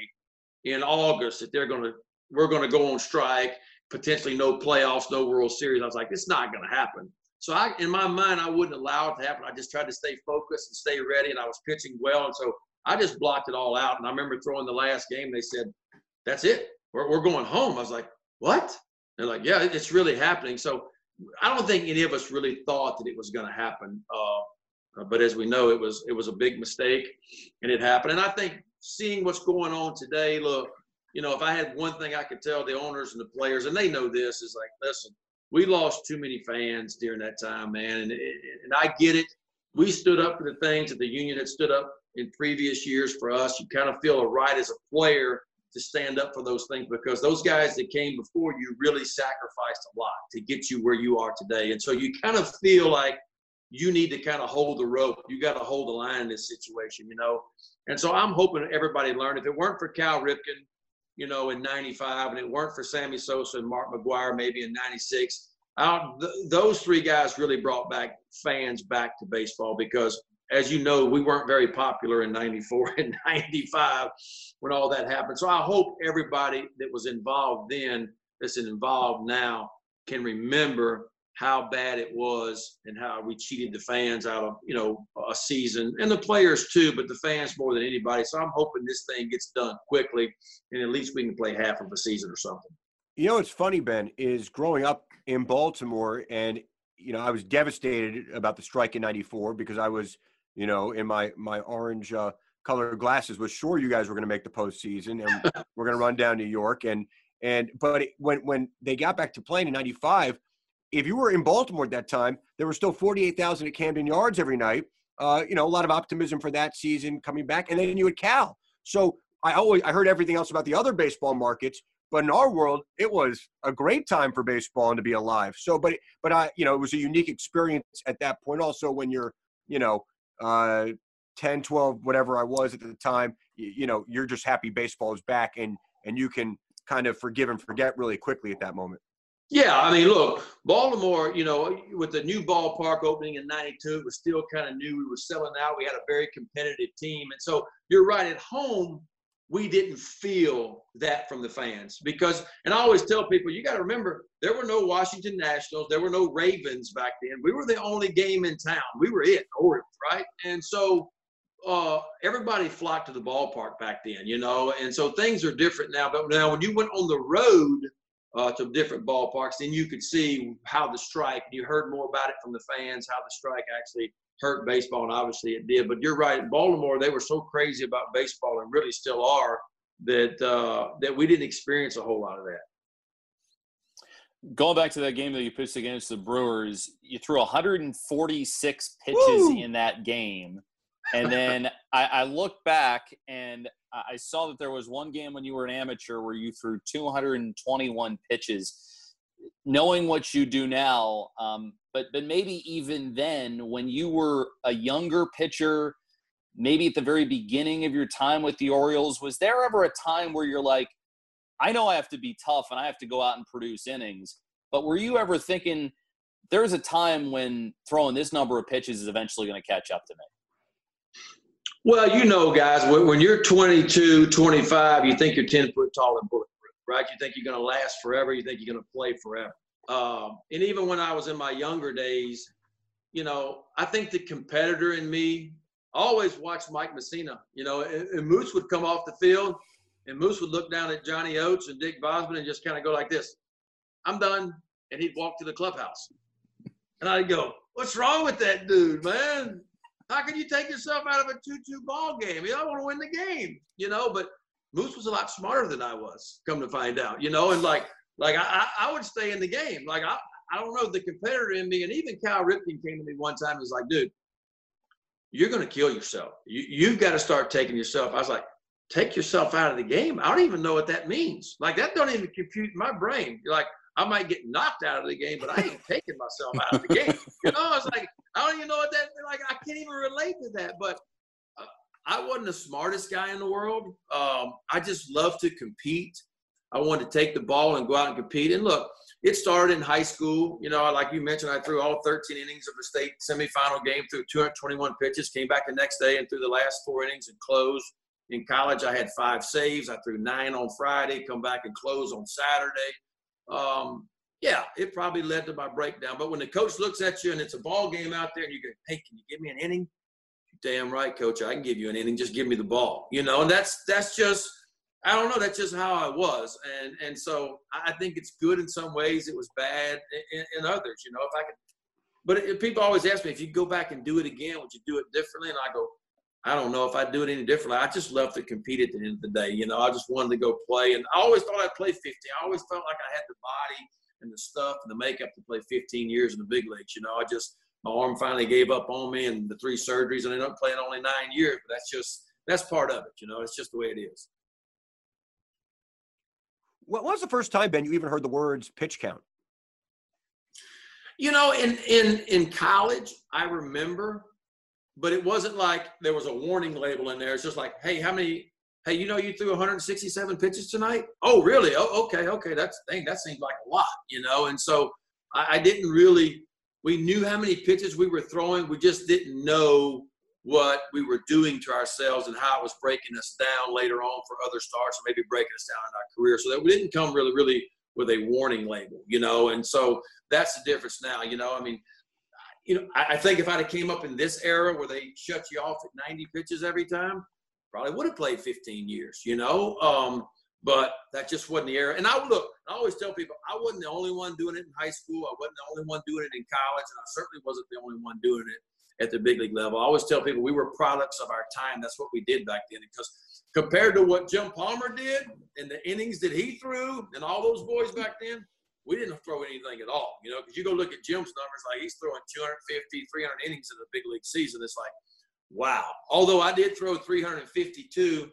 in August that they're going to, we're going to go on strike, potentially no playoffs, no World Series. I was like, it's not going to happen. So I, in my mind, I wouldn't allow it to happen. I just tried to stay focused and stay ready, and I was pitching well, and so I just blocked it all out. And I remember throwing the last game. They said, "That's it. We're, we're going home." I was like, "What?" They're like, "Yeah, it's really happening." So I don't think any of us really thought that it was going to happen. Uh, but as we know, it was it was a big mistake, and it happened. And I think seeing what's going on today, look, you know, if I had one thing I could tell the owners and the players, and they know this, is like, listen, we lost too many fans during that time, man. And, and I get it. We stood up for the things that the union had stood up in previous years for us. You kind of feel a right as a player to stand up for those things because those guys that came before you really sacrificed a lot to get you where you are today. And so you kind of feel like you need to kind of hold the rope. You got to hold the line in this situation, you know. And so I'm hoping everybody learned. If it weren't for Cal Ripken, you know, in 95, and it weren't for Sammy Sosa and Mark McGwire maybe in 96, out, th- those three guys really brought back fans back to baseball because, as you know, we weren't very popular in '94 and '95 when all that happened. So I hope everybody that was involved then, that's involved now, can remember how bad it was and how we cheated the fans out of you know a season. And the players too but the fans more than anybody. So i'm hoping this thing gets done quickly and at least we can play half of a season or something. You know what's funny ben is growing up in baltimore and you know i was devastated about the strike in 94 because i was you know in my my orange uh, colored glasses was sure you guys were going to make the postseason and we're going to run down new york and and but it, when when they got back to playing in 95 if you were in Baltimore at that time, there were still 48,000 at Camden Yards every night. Uh, you know, a lot of optimism for that season coming back. And then you had Cal. So I always I heard everything else about the other baseball markets, but in our world, it was a great time for baseball and to be alive. So, but but I, you know, it was a unique experience at that point. Also, when you're, you know, uh, 10, 12, whatever I was at the time, you, you know, you're just happy baseball is back, and and you can kind of forgive and forget really quickly at that moment. Yeah, I mean, look, Baltimore, you know, with the new ballpark opening in 92, it was still kind of new. We were selling out. We had a very competitive team. And so you're right, at home, we didn't feel that from the fans because, and I always tell people, you got to remember, there were no Washington Nationals, there were no Ravens back then. We were the only game in town. We were it, right? And so uh, everybody flocked to the ballpark back then, you know, and so things are different now. But now, when you went on the road, uh, to different ballparks, then you could see how the strike. You heard more about it from the fans, how the strike actually hurt baseball, and obviously it did. But you're right. In Baltimore, they were so crazy about baseball, and really still are, that uh, that we didn't experience a whole lot of that. Going back to that game that you pitched against the Brewers, you threw 146 pitches Woo! in that game. And then I, I look back and I saw that there was one game when you were an amateur where you threw 221 pitches. Knowing what you do now, um, but but maybe even then, when you were a younger pitcher, maybe at the very beginning of your time with the Orioles, was there ever a time where you're like, I know I have to be tough and I have to go out and produce innings, but were you ever thinking there's a time when throwing this number of pitches is eventually going to catch up to me? Well, you know, guys, when you're 22, 25, you think you're 10 foot tall and bulletproof, right? You think you're going to last forever. You think you're going to play forever. Um, and even when I was in my younger days, you know, I think the competitor in me always watched Mike Mussina. You know, and, and Moose would come off the field, and Moose would look down at Johnny Oates and Dick Bosman and just kind of go like this I'm done. And he'd walk to the clubhouse. And I'd go, What's wrong with that dude, man? How can you take yourself out of a 2-2 ball game? You don't want to win the game, you know. But Moose was a lot smarter than I was. Come to find out, you know, and like like I, I would stay in the game. Like I I don't know the competitor in me, and even Cal Ripken came to me one time and was like, dude, you're going to kill yourself. You, you've got to start taking yourself. I was like, take yourself out of the game. I don't even know what that means. Like that don't even compute my brain. Like, I might get knocked out of the game, but I ain't taking myself out of the game. You know, I was like, I don't even know what that like. I can't even relate to that. But I wasn't the smartest guy in the world. Um, I just love to compete. I wanted to take the ball and go out and compete. And look, it started in high school. You know, like you mentioned, I threw all 13 innings of a state semifinal game, threw 221 pitches, came back the next day and threw the last four innings and closed. In college, I had five saves. I threw nine on Friday, come back and close on Saturday um, yeah, it probably led to my breakdown. But when the coach looks at you and it's a ball game out there and you go, hey, can you give me an inning? Damn right, coach, I can give you an inning. Just give me the ball, you know. And that's that's just I don't know. That's just how I was, and and so I think it's good in some ways. It was bad in, in others, you know. If I could, but people always ask me if you go back and do it again, would you do it differently? And I go, I don't know if I'd do it any differently. I just love to compete at the end of the day. You know, I just wanted to go play. And I always thought I'd play 50. I always felt like I had the body and the stuff and the makeup to play 15 years in the big leagues. You know, I just, my arm finally gave up on me and the three surgeries and I ended up playing only nine years. But that's just, that's part of it. You know, it's just the way it is. What was the first time, Ben, you even heard the words pitch count? You know, in in in college, I remember but it wasn't like there was a warning label in there. It's just like, hey, how many? Hey, you know, you threw 167 pitches tonight. Oh, really? Oh, okay, okay. That's dang, that seems like a lot, you know. And so I, I didn't really. We knew how many pitches we were throwing. We just didn't know what we were doing to ourselves and how it was breaking us down later on for other starts or maybe breaking us down in our career. So that we didn't come really, really with a warning label, you know. And so that's the difference now, you know. I mean, you know, I, I think if I'd have came up in this era where they shut you off at 90 pitches every time, probably would have played 15 years, you know. Um, but that just wasn't the era. And I look, I always tell people I wasn't the only one doing it in high school. I wasn't the only one doing it in college, and I certainly wasn't the only one doing it at the big league level. I always tell people we were products of our time. That's what we did back then. Because compared to what Jim Palmer did and the innings that he threw and all those boys back then, we didn't throw anything at all. You know, because you go look at Jim's numbers, like he's throwing 250, 300 innings in the big league season. It's like, wow. Although I did throw 352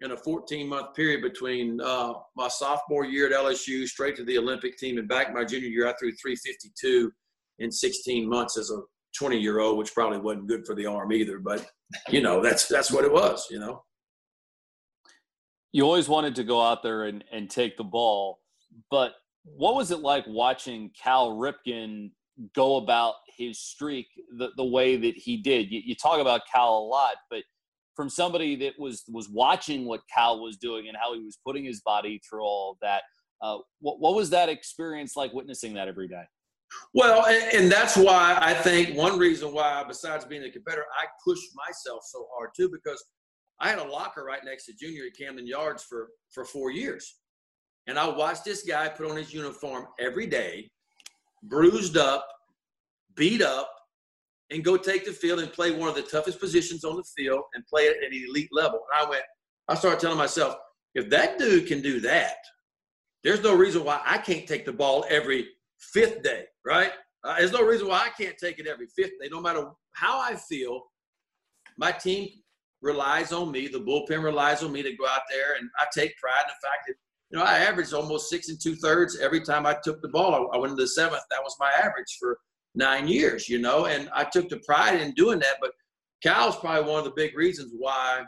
in a 14 month period between uh, my sophomore year at LSU, straight to the Olympic team, and back my junior year, I threw 352 in 16 months as a 20 year old, which probably wasn't good for the arm either. But you know, that's that's what it was. You know. You always wanted to go out there and, and take the ball, but what was it like watching Cal Ripken go about his streak the, the way that he did? You, you talk about Cal a lot, but from somebody that was was watching what Cal was doing and how he was putting his body through all that. Uh, what, what was that experience like witnessing that every day? Well, and, and, that's why I think one reason why, besides being a competitor, I pushed myself so hard too, because I had a locker right next to Junior at Camden Yards for for four years, and I watched this guy put on his uniform every day, bruised up, beat up, and go take the field and play one of the toughest positions on the field and play it at an elite level. And I went, I started telling myself, if that dude can do that, there's no reason why I can't take the ball every fifth day, right? Uh, there's no reason why I can't take it every fifth day. No matter how I feel, my team relies on me. The bullpen relies on me to go out there, and I take pride in the fact that you know I averaged almost six and two thirds every time I took the ball. I, I went into the seventh. That was my average for nine years, you know, and I took the pride in doing that. But Cal's probably one of the big reasons why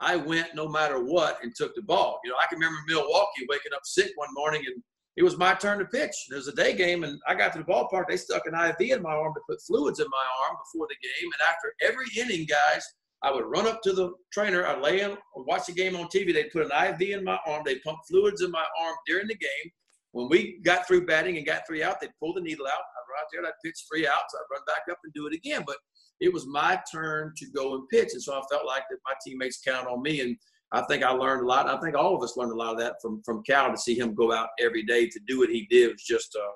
I went no matter what and took the ball. You know, I can remember Milwaukee waking up sick one morning and it was my turn to pitch. It was a day game, and I got to the ballpark. They stuck an IV in my arm to put fluids in my arm before the game. And after every inning, guys, I would run up to the trainer. I'd lay in, watch the game on TV. They'd put an IV in my arm. They'd pump fluids in my arm during the game. When we got through batting and got three out, they'd pull the needle out I'd run out there and I'd pitch three outs. I'd run back up and do it again. But it was my turn to go and pitch. And so I felt like that my teammates count on me. And I think I learned a lot. I think all of us learned a lot of that from, from Cal to see him go out every day to do what he did was just uh,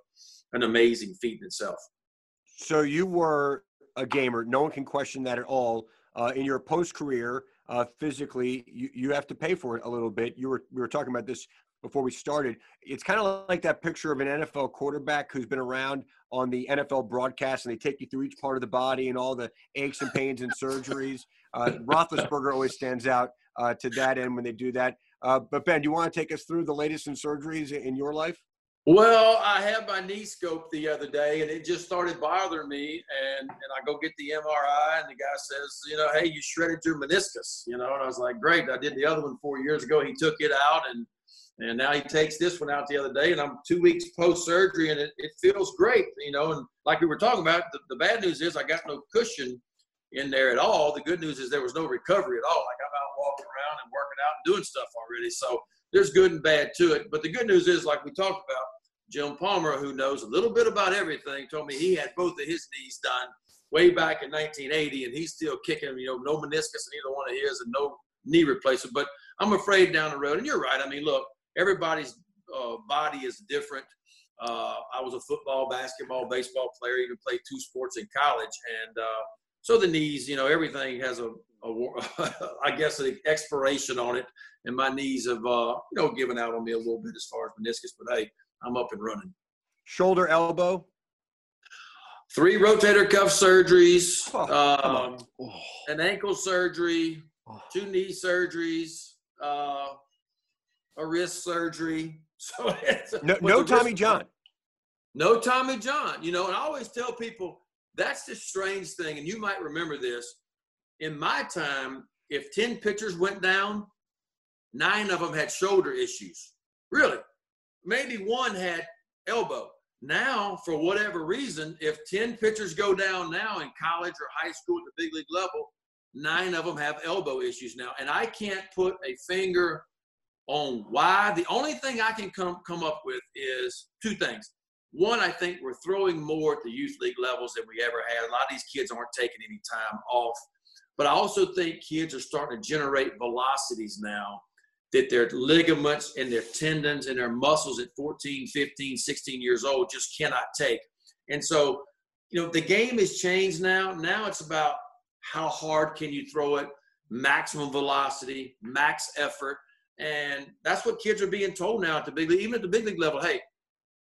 an amazing feat in itself. So you were a gamer. No one can question that at all. Uh, in your post career, uh, physically, you, you have to pay for it a little bit. You were we were talking about this before we started. It's kind of like that picture of an NFL quarterback who's been around on the NFL broadcast, and they take you through each part of the body and all the aches and pains and surgeries. Uh, Roethlisberger always stands out uh, to that end when they do that. Uh, but Ben, do you want to take us through the latest in surgeries in your life? Well, I had my knee scoped the other day, and it just started bothering me. And and I go get the MRI, and the guy says, you know, hey, you shredded your meniscus. You know, and I was like, great. I did the other one four years ago. He took it out, and and now he takes this one out the other day, and I'm two weeks post surgery, and it, it feels great, you know. And like we were talking about, the, the bad news is I got no cushion in there at all. The good news is there was no recovery at all. Like I'm out walking around and working out and doing stuff already. So there's good and bad to it. But the good news is, like we talked about, Jim Palmer, who knows a little bit about everything, told me he had both of his knees done way back in 1980, and he's still kicking. You know, no meniscus in either one of his, and no knee replacement. But I'm afraid down the road. And you're right. I mean, look, everybody's uh, body is different. Uh, I was a football, basketball, baseball player, even played two sports in college. And uh, so the knees, you know, everything has a, a I guess, an expiration on it. And my knees have, uh, you know, given out on me a little bit as far as meniscus, but hey, I'm up and running. Shoulder, elbow? Three rotator cuff surgeries, oh, um, an ankle surgery, oh. two knee surgeries, uh, a wrist surgery. So no, no Tommy John. No Tommy John. You know, and I always tell people that's the strange thing, and you might remember this. In my time, if 10 pitchers went down, nine of them had shoulder issues. Really. Maybe one had elbow. Now, for whatever reason, if 10 pitchers go down now in college or high school at the big league level, nine of them have elbow issues now. And I can't put a finger on why. The only thing I can come, come up with is two things. One, I think we're throwing more at the youth league levels than we ever had. A lot of these kids aren't taking any time off. But I also think kids are starting to generate velocities now that their ligaments and their tendons and their muscles at 14, 15, 16 years old just cannot take. And so, you know, the game has changed now. Now it's about how hard can you throw it, maximum velocity, max effort. And that's what kids are being told now at the big league, even at the big league level. Hey,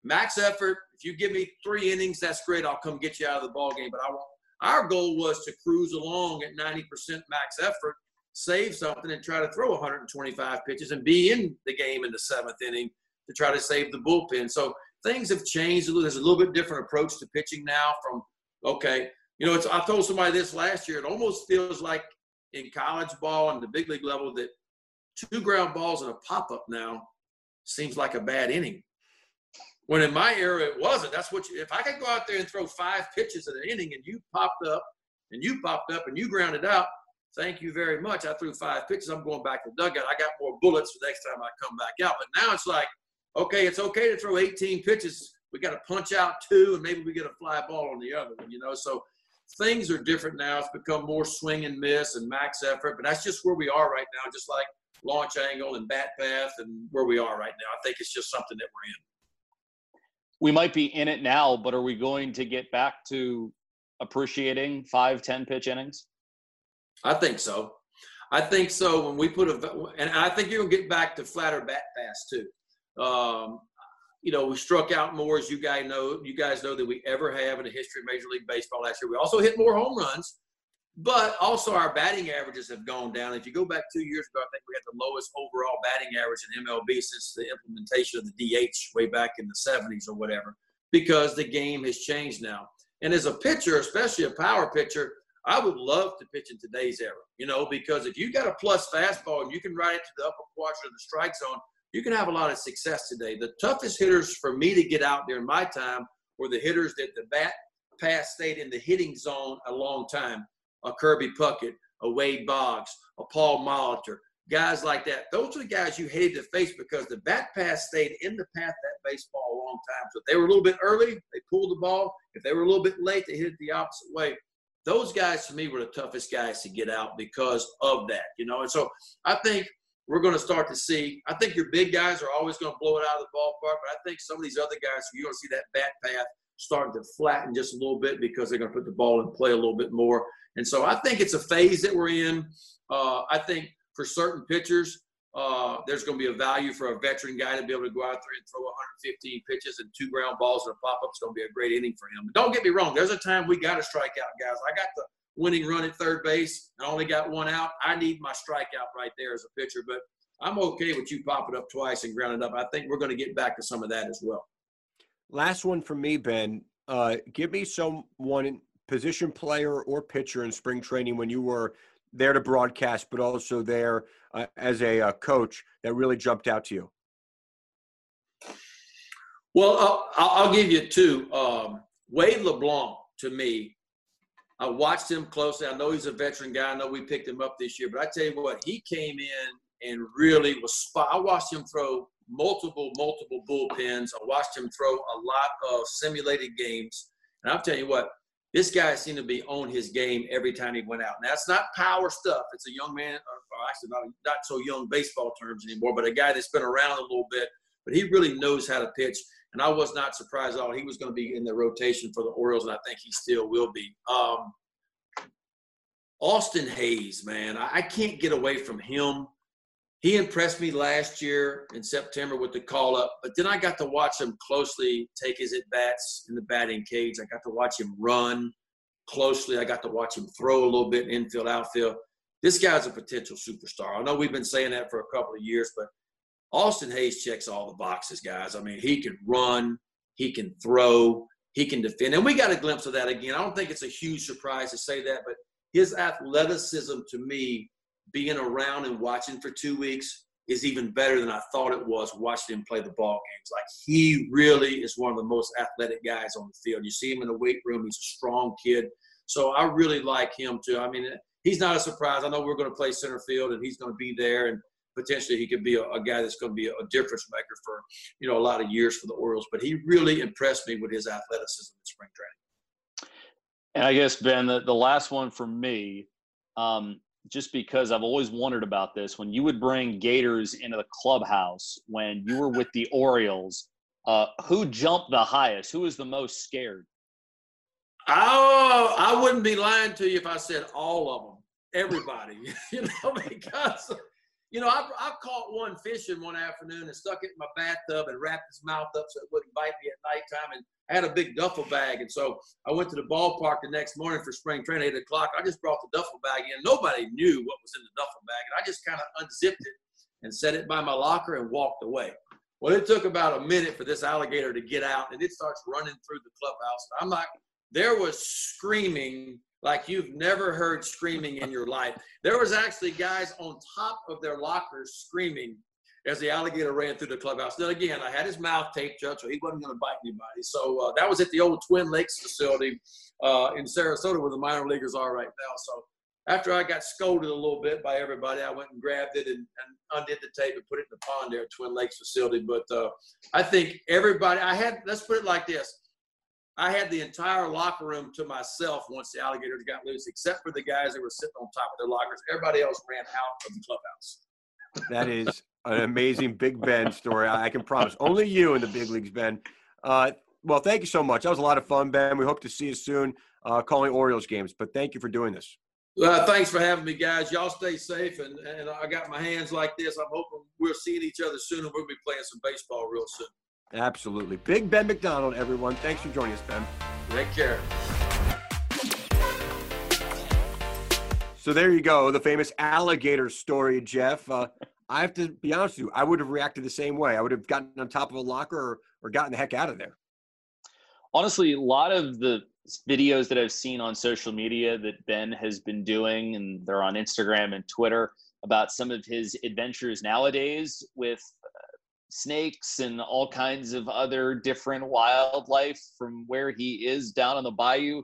max effort. If you give me three innings, that's great. I'll come get you out of the ball game. But I won't. Our goal was to cruise along at 90% max effort, save something, and try to throw 125 pitches and be in the game in the seventh inning to try to save the bullpen. So things have changed. There's a little bit different approach to pitching now. From okay, you know, it's I told somebody this last year. It almost feels like in college ball and the big league level that two ground balls and a pop up now seems like a bad inning. When in my era it wasn't. That's what you, if I could go out there and throw five pitches in an inning and you popped up and you popped up and you grounded out, thank you very much. I threw five pitches. I'm going back to the dugout. I got more bullets the next time I come back out. But now it's like, okay, it's okay to throw 18 pitches. We got to punch out two and maybe we get a fly ball on the other one, you know. So things are different now. It's become more swing and miss and max effort, but that's just where we are right now, just like launch angle and bat path and where we are right now. I think it's just something that we're in we might be in it now, but are we going to get back to appreciating five, 10 pitch innings? I think so. I think so. When we put a, and I think gonna get back to flatter bat path too. Um, you know, we struck out more, as you guys know. You guys know that we ever have in the history of Major League Baseball last year. We also hit more home runs, but also our batting averages have gone down. If you go back two years ago, I think we had the lowest overall batting average in MLB since the implementation of the DH way back in the 70s or whatever, because the game has changed now. And as a pitcher, especially a power pitcher, I would love to pitch in today's era, you know, because if you got a plus fastball and you can ride it to the upper quadrant of the strike zone, you can have a lot of success today. The toughest hitters for me to get out in my time were the hitters that the bat path stayed in the hitting zone a long time a Kirby Puckett, a Wade Boggs, a Paul Molitor, guys like that. Those are the guys you hated to face because the bat path stayed in the path that baseball a long time. So if they were a little bit early, they pulled the ball. If they were a little bit late, they hit it the opposite way. Those guys to me were the toughest guys to get out because of that, you know. And so I think we're going to start to see. I think your big guys are always going to blow it out of the ballpark, but I think some of these other guys, you're going to see that bat path starting to flatten just a little bit because they're going to put the ball in play a little bit more. And so I think it's a phase that we're in. Uh, I think for certain pitchers, uh, there's going to be a value for a veteran guy to be able to go out there and throw 115 pitches and two ground balls and a pop up. It's going to be a great inning for him. But don't get me wrong. There's a time we got to strike out, guys. I got the winning run at third base. And I only got one out. I need my strikeout right there as a pitcher. But I'm okay with you popping up twice and grounding up. I think we're going to get back to some of that as well. Last one for me, Ben. Uh, give me someone position player or pitcher in spring training when you were there to broadcast, but also there uh, as a uh, coach that really jumped out to you? Well, I'll, I'll give you two. Um, Wade LeBlanc, to me, I watched him closely. I know he's a veteran guy. I know we picked him up this year, but I tell you what, he came in and really was spot. I watched him throw multiple, multiple bullpens. I watched him throw a lot of simulated games. And I'll tell you what, this guy seemed to be on his game every time he went out. Now, that's not power stuff. It's a young man, or actually not, not so young baseball terms anymore, but a guy that's been around a little bit. But he really knows how to pitch. And I was not surprised at all. He was going to be in the rotation for the Orioles, and I think he still will be. Um, Austin Hays, man, I can't get away from him. He impressed me last year in September with the call up, but then I got to watch him closely take his at bats in the batting cage. I got to watch him run closely. I got to watch him throw a little bit infield, outfield. This guy's a potential superstar. I know we've been saying that for a couple of years, but Austin Hays checks all the boxes, guys. I mean, he can run, he can throw, he can defend. And we got a glimpse of that again. I don't think it's a huge surprise to say that, but his athleticism to me being around and watching for two weeks is even better than I thought it was watching him play the ball games. Like he really is one of the most athletic guys on the field. You see him in the weight room; he's a strong kid. So I really like him too. I mean, he's not a surprise. I know we're going to play center field, and he's going to be there, and potentially he could be a, a guy that's going to be a, difference maker for you know a lot of years for the Orioles. But he really impressed me with his athleticism in spring training. And I guess Ben, the, the last one for me, um, just because I've always wondered about this, when you would bring Gators into the clubhouse when you were with the Orioles, uh, who jumped the highest? Who was the most scared? Oh, I wouldn't be lying to you if I said all of them. Everybody, you know, because you know, I, I caught one fishing one afternoon and stuck it in my bathtub and wrapped his mouth up so it wouldn't bite me at nighttime. And I had a big duffel bag. And so I went to the ballpark the next morning for spring training, at 8 o'clock. I just brought the duffel bag in. Nobody knew what was in the duffel bag. And I just kind of unzipped it and set it by my locker and walked away. Well, it took about a minute for this alligator to get out and it starts running through the clubhouse. I'm like, there was screaming like you've never heard screaming in your life. There was actually guys on top of their lockers screaming as the alligator ran through the clubhouse. Then again, I had his mouth taped shut, so he wasn't going to bite anybody. So uh, that was at the old Twin Lakes facility uh, in Sarasota, where the minor leaguers are right now. So after I got scolded a little bit by everybody, I went and grabbed it and, and undid the tape and put it in the pond there at Twin Lakes facility. But uh, I think everybody, I had, let's put it like this. I had the entire locker room to myself once the alligators got loose, except for the guys that were sitting on top of their lockers. Everybody else ran out of the clubhouse. That is an amazing Big Ben story. I can promise. Only you in the big leagues, Ben. Uh, well, thank you so much. That was a lot of fun, Ben. We hope to see you soon uh, calling Orioles games. But thank you for doing this. Uh, thanks for having me, guys. Y'all stay safe. And, and I got my hands like this. I'm hoping we're seeing each other soon and we'll be playing some baseball real soon. Absolutely. Big Ben McDonald, everyone. Thanks for joining us, Ben. Take care. So there you go, the famous alligator story, Jeff. Uh, I have to be honest with you, I would have reacted the same way. I would have gotten on top of a locker or, or gotten the heck out of there. Honestly, a lot of the videos that I've seen on social media that Ben has been doing, and they're on Instagram and Twitter, about some of his adventures nowadays with snakes and all kinds of other different wildlife from where he is down on the bayou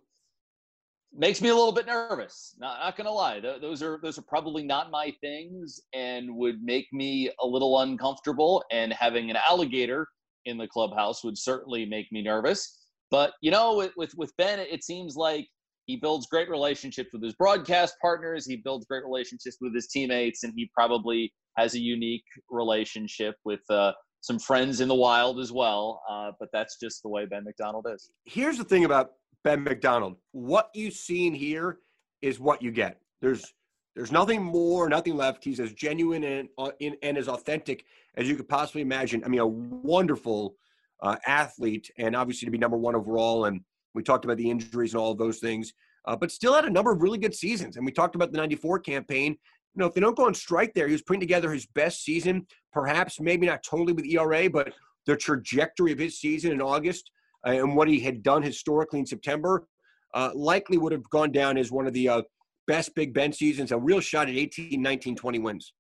makes me a little bit nervous not, not gonna lie. Those are those are probably not my things and would make me a little uncomfortable and having an alligator in the clubhouse would certainly make me nervous. But you know with with, with ben it seems like he builds great relationships with his broadcast partners he builds great relationships with his teammates and he probably has a unique relationship with uh, some friends in the wild as well. Uh, but that's just the way Ben McDonald is. Here's the thing about Ben McDonald: what you've seen here is what you get. There's there's nothing more, nothing left. He's as genuine and, uh, and as authentic as you could possibly imagine. I mean, a wonderful uh, athlete, and obviously to be number one overall. And we talked about the injuries and all of those things, uh, but still had a number of really good seasons. And we talked about the '94 campaign you know, if they don't go on strike there, he was putting together his best season, perhaps maybe not totally with ERA, but the trajectory of his season in August uh, and what he had done historically in September uh, likely would have gone down as one of the uh, best Big Ben seasons, a real shot at 18, 19, 20 wins.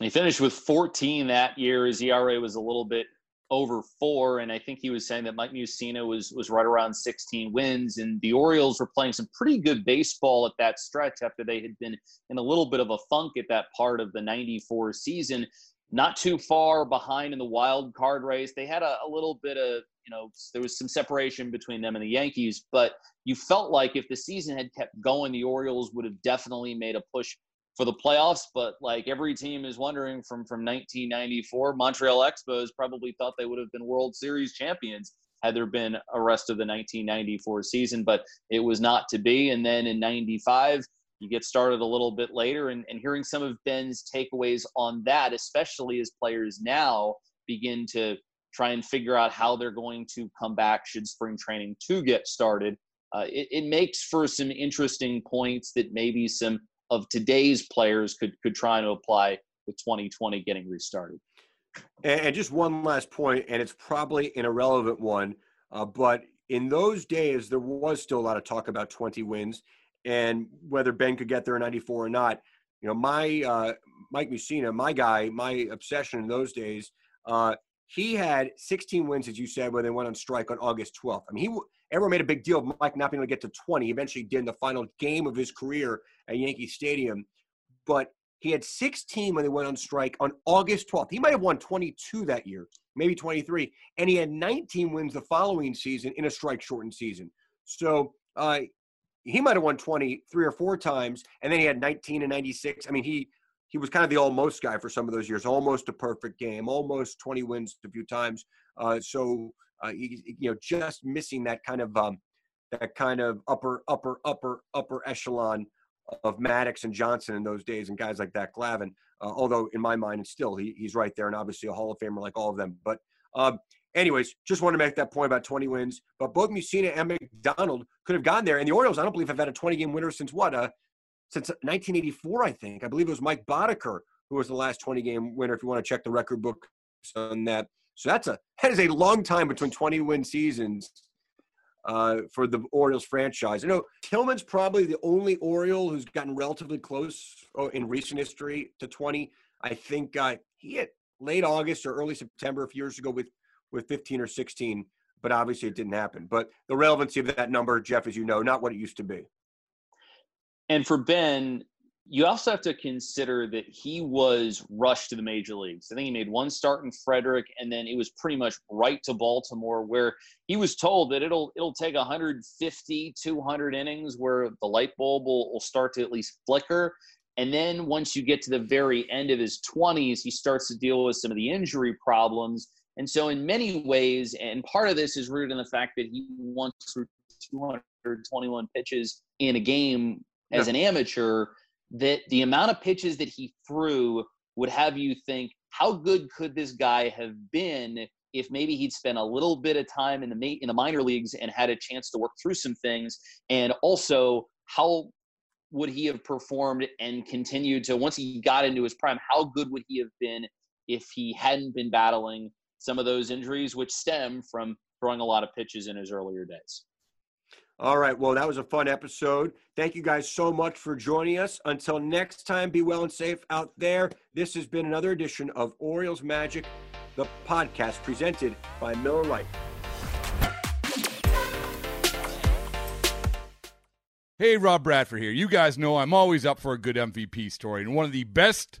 He finished with 14 that year. His ERA was a little bit over four, and I think he was saying that Mike Mussina was was right around 16 wins, and the Orioles were playing some pretty good baseball at that stretch after they had been in a little bit of a funk at that part of the '94 season. Not too far behind in the wild card race. They had a, a little bit of you know there was some separation between them and the Yankees, but you felt like if the season had kept going, the Orioles would have definitely made a push for the playoffs, but like every team is wondering from from 1994, Montreal Expos probably thought they would have been World Series champions had there been a rest of the 1994 season, but it was not to be. And then in 95, you get started a little bit later and, and hearing some of Ben's takeaways on that, especially as players now begin to try and figure out how they're going to come back should spring training to get started. Uh, it, it makes for some interesting points that maybe some of today's players could could try to apply with 2020 getting restarted. And just one last point, and it's probably an irrelevant one, uh, but in those days there was still a lot of talk about 20 wins and whether Ben could get there in 94 or not. You know, my uh, Mike Mussina, my guy, my obsession in those days. Uh, he had 16 wins, as you said, when they went on strike on August 12th. I mean, he everyone made a big deal of Mike not being able to get to 20. He eventually did in the final game of his career at Yankee Stadium, but he had 16 when they went on strike on August 12th. He might have won 22 that year, maybe 23, and he had 19 wins the following season in a strike-shortened season. So uh, he might have won 20 three or four times, and then he had 19 and 96. I mean, he he was kind of the almost guy for some of those years, almost a perfect game, almost 20 wins a few times. Uh, so uh, he, you know, just missing that kind of um, that kind of upper upper upper upper echelon of Maddux and Johnson in those days, and guys like that Glavine. Uh, although in my mind, it's still he, he's right there, and obviously a Hall of Famer like all of them. But um, anyways, just want to make that point about 20 wins. But both Mussina and McDonald could have gone there. And the Orioles, I don't believe, have had a 20 game winner since what? Uh, since 1984, I think. I believe it was Mike Boddicker who was the last 20 game winner. If you want to check the record book on that, so that's a that is a long time between 20 win seasons uh, for the Orioles franchise. I know Tillman's probably the only Oriole who's gotten relatively close oh, in recent history to 20. I think uh, he hit late August or early September a few years ago with with 15 or 16, but obviously it didn't happen. But the relevancy of that number, Jeff, as you know, not what it used to be. And for Ben, you also have to consider that he was rushed to the major leagues. I think he made one start in Frederick, and then it was pretty much right to Baltimore, where he was told that it'll it'll take 150, 200 innings where the light bulb will, will start to at least flicker. And then once you get to the very end of his 20s, he starts to deal with some of the injury problems. And so, in many ways, and part of this is rooted in the fact that he once threw 221 pitches in a game as an amateur, that the amount of pitches that he threw would have you think, how good could this guy have been if maybe he'd spent a little bit of time in the in the minor leagues and had a chance to work through some things, and also how would he have performed and continued to once he got into his prime? How good would he have been if he hadn't been battling some of those injuries, which stem from throwing a lot of pitches in his earlier days? All right. Well, that was a fun episode. Thank you guys so much for joining us. Until next time, be well and safe out there. This has been another edition of Orioles Magic, the podcast presented by Miller Lite. Hey, Rob Bradford here. You guys know I'm always up for a good MVP story, and one of the best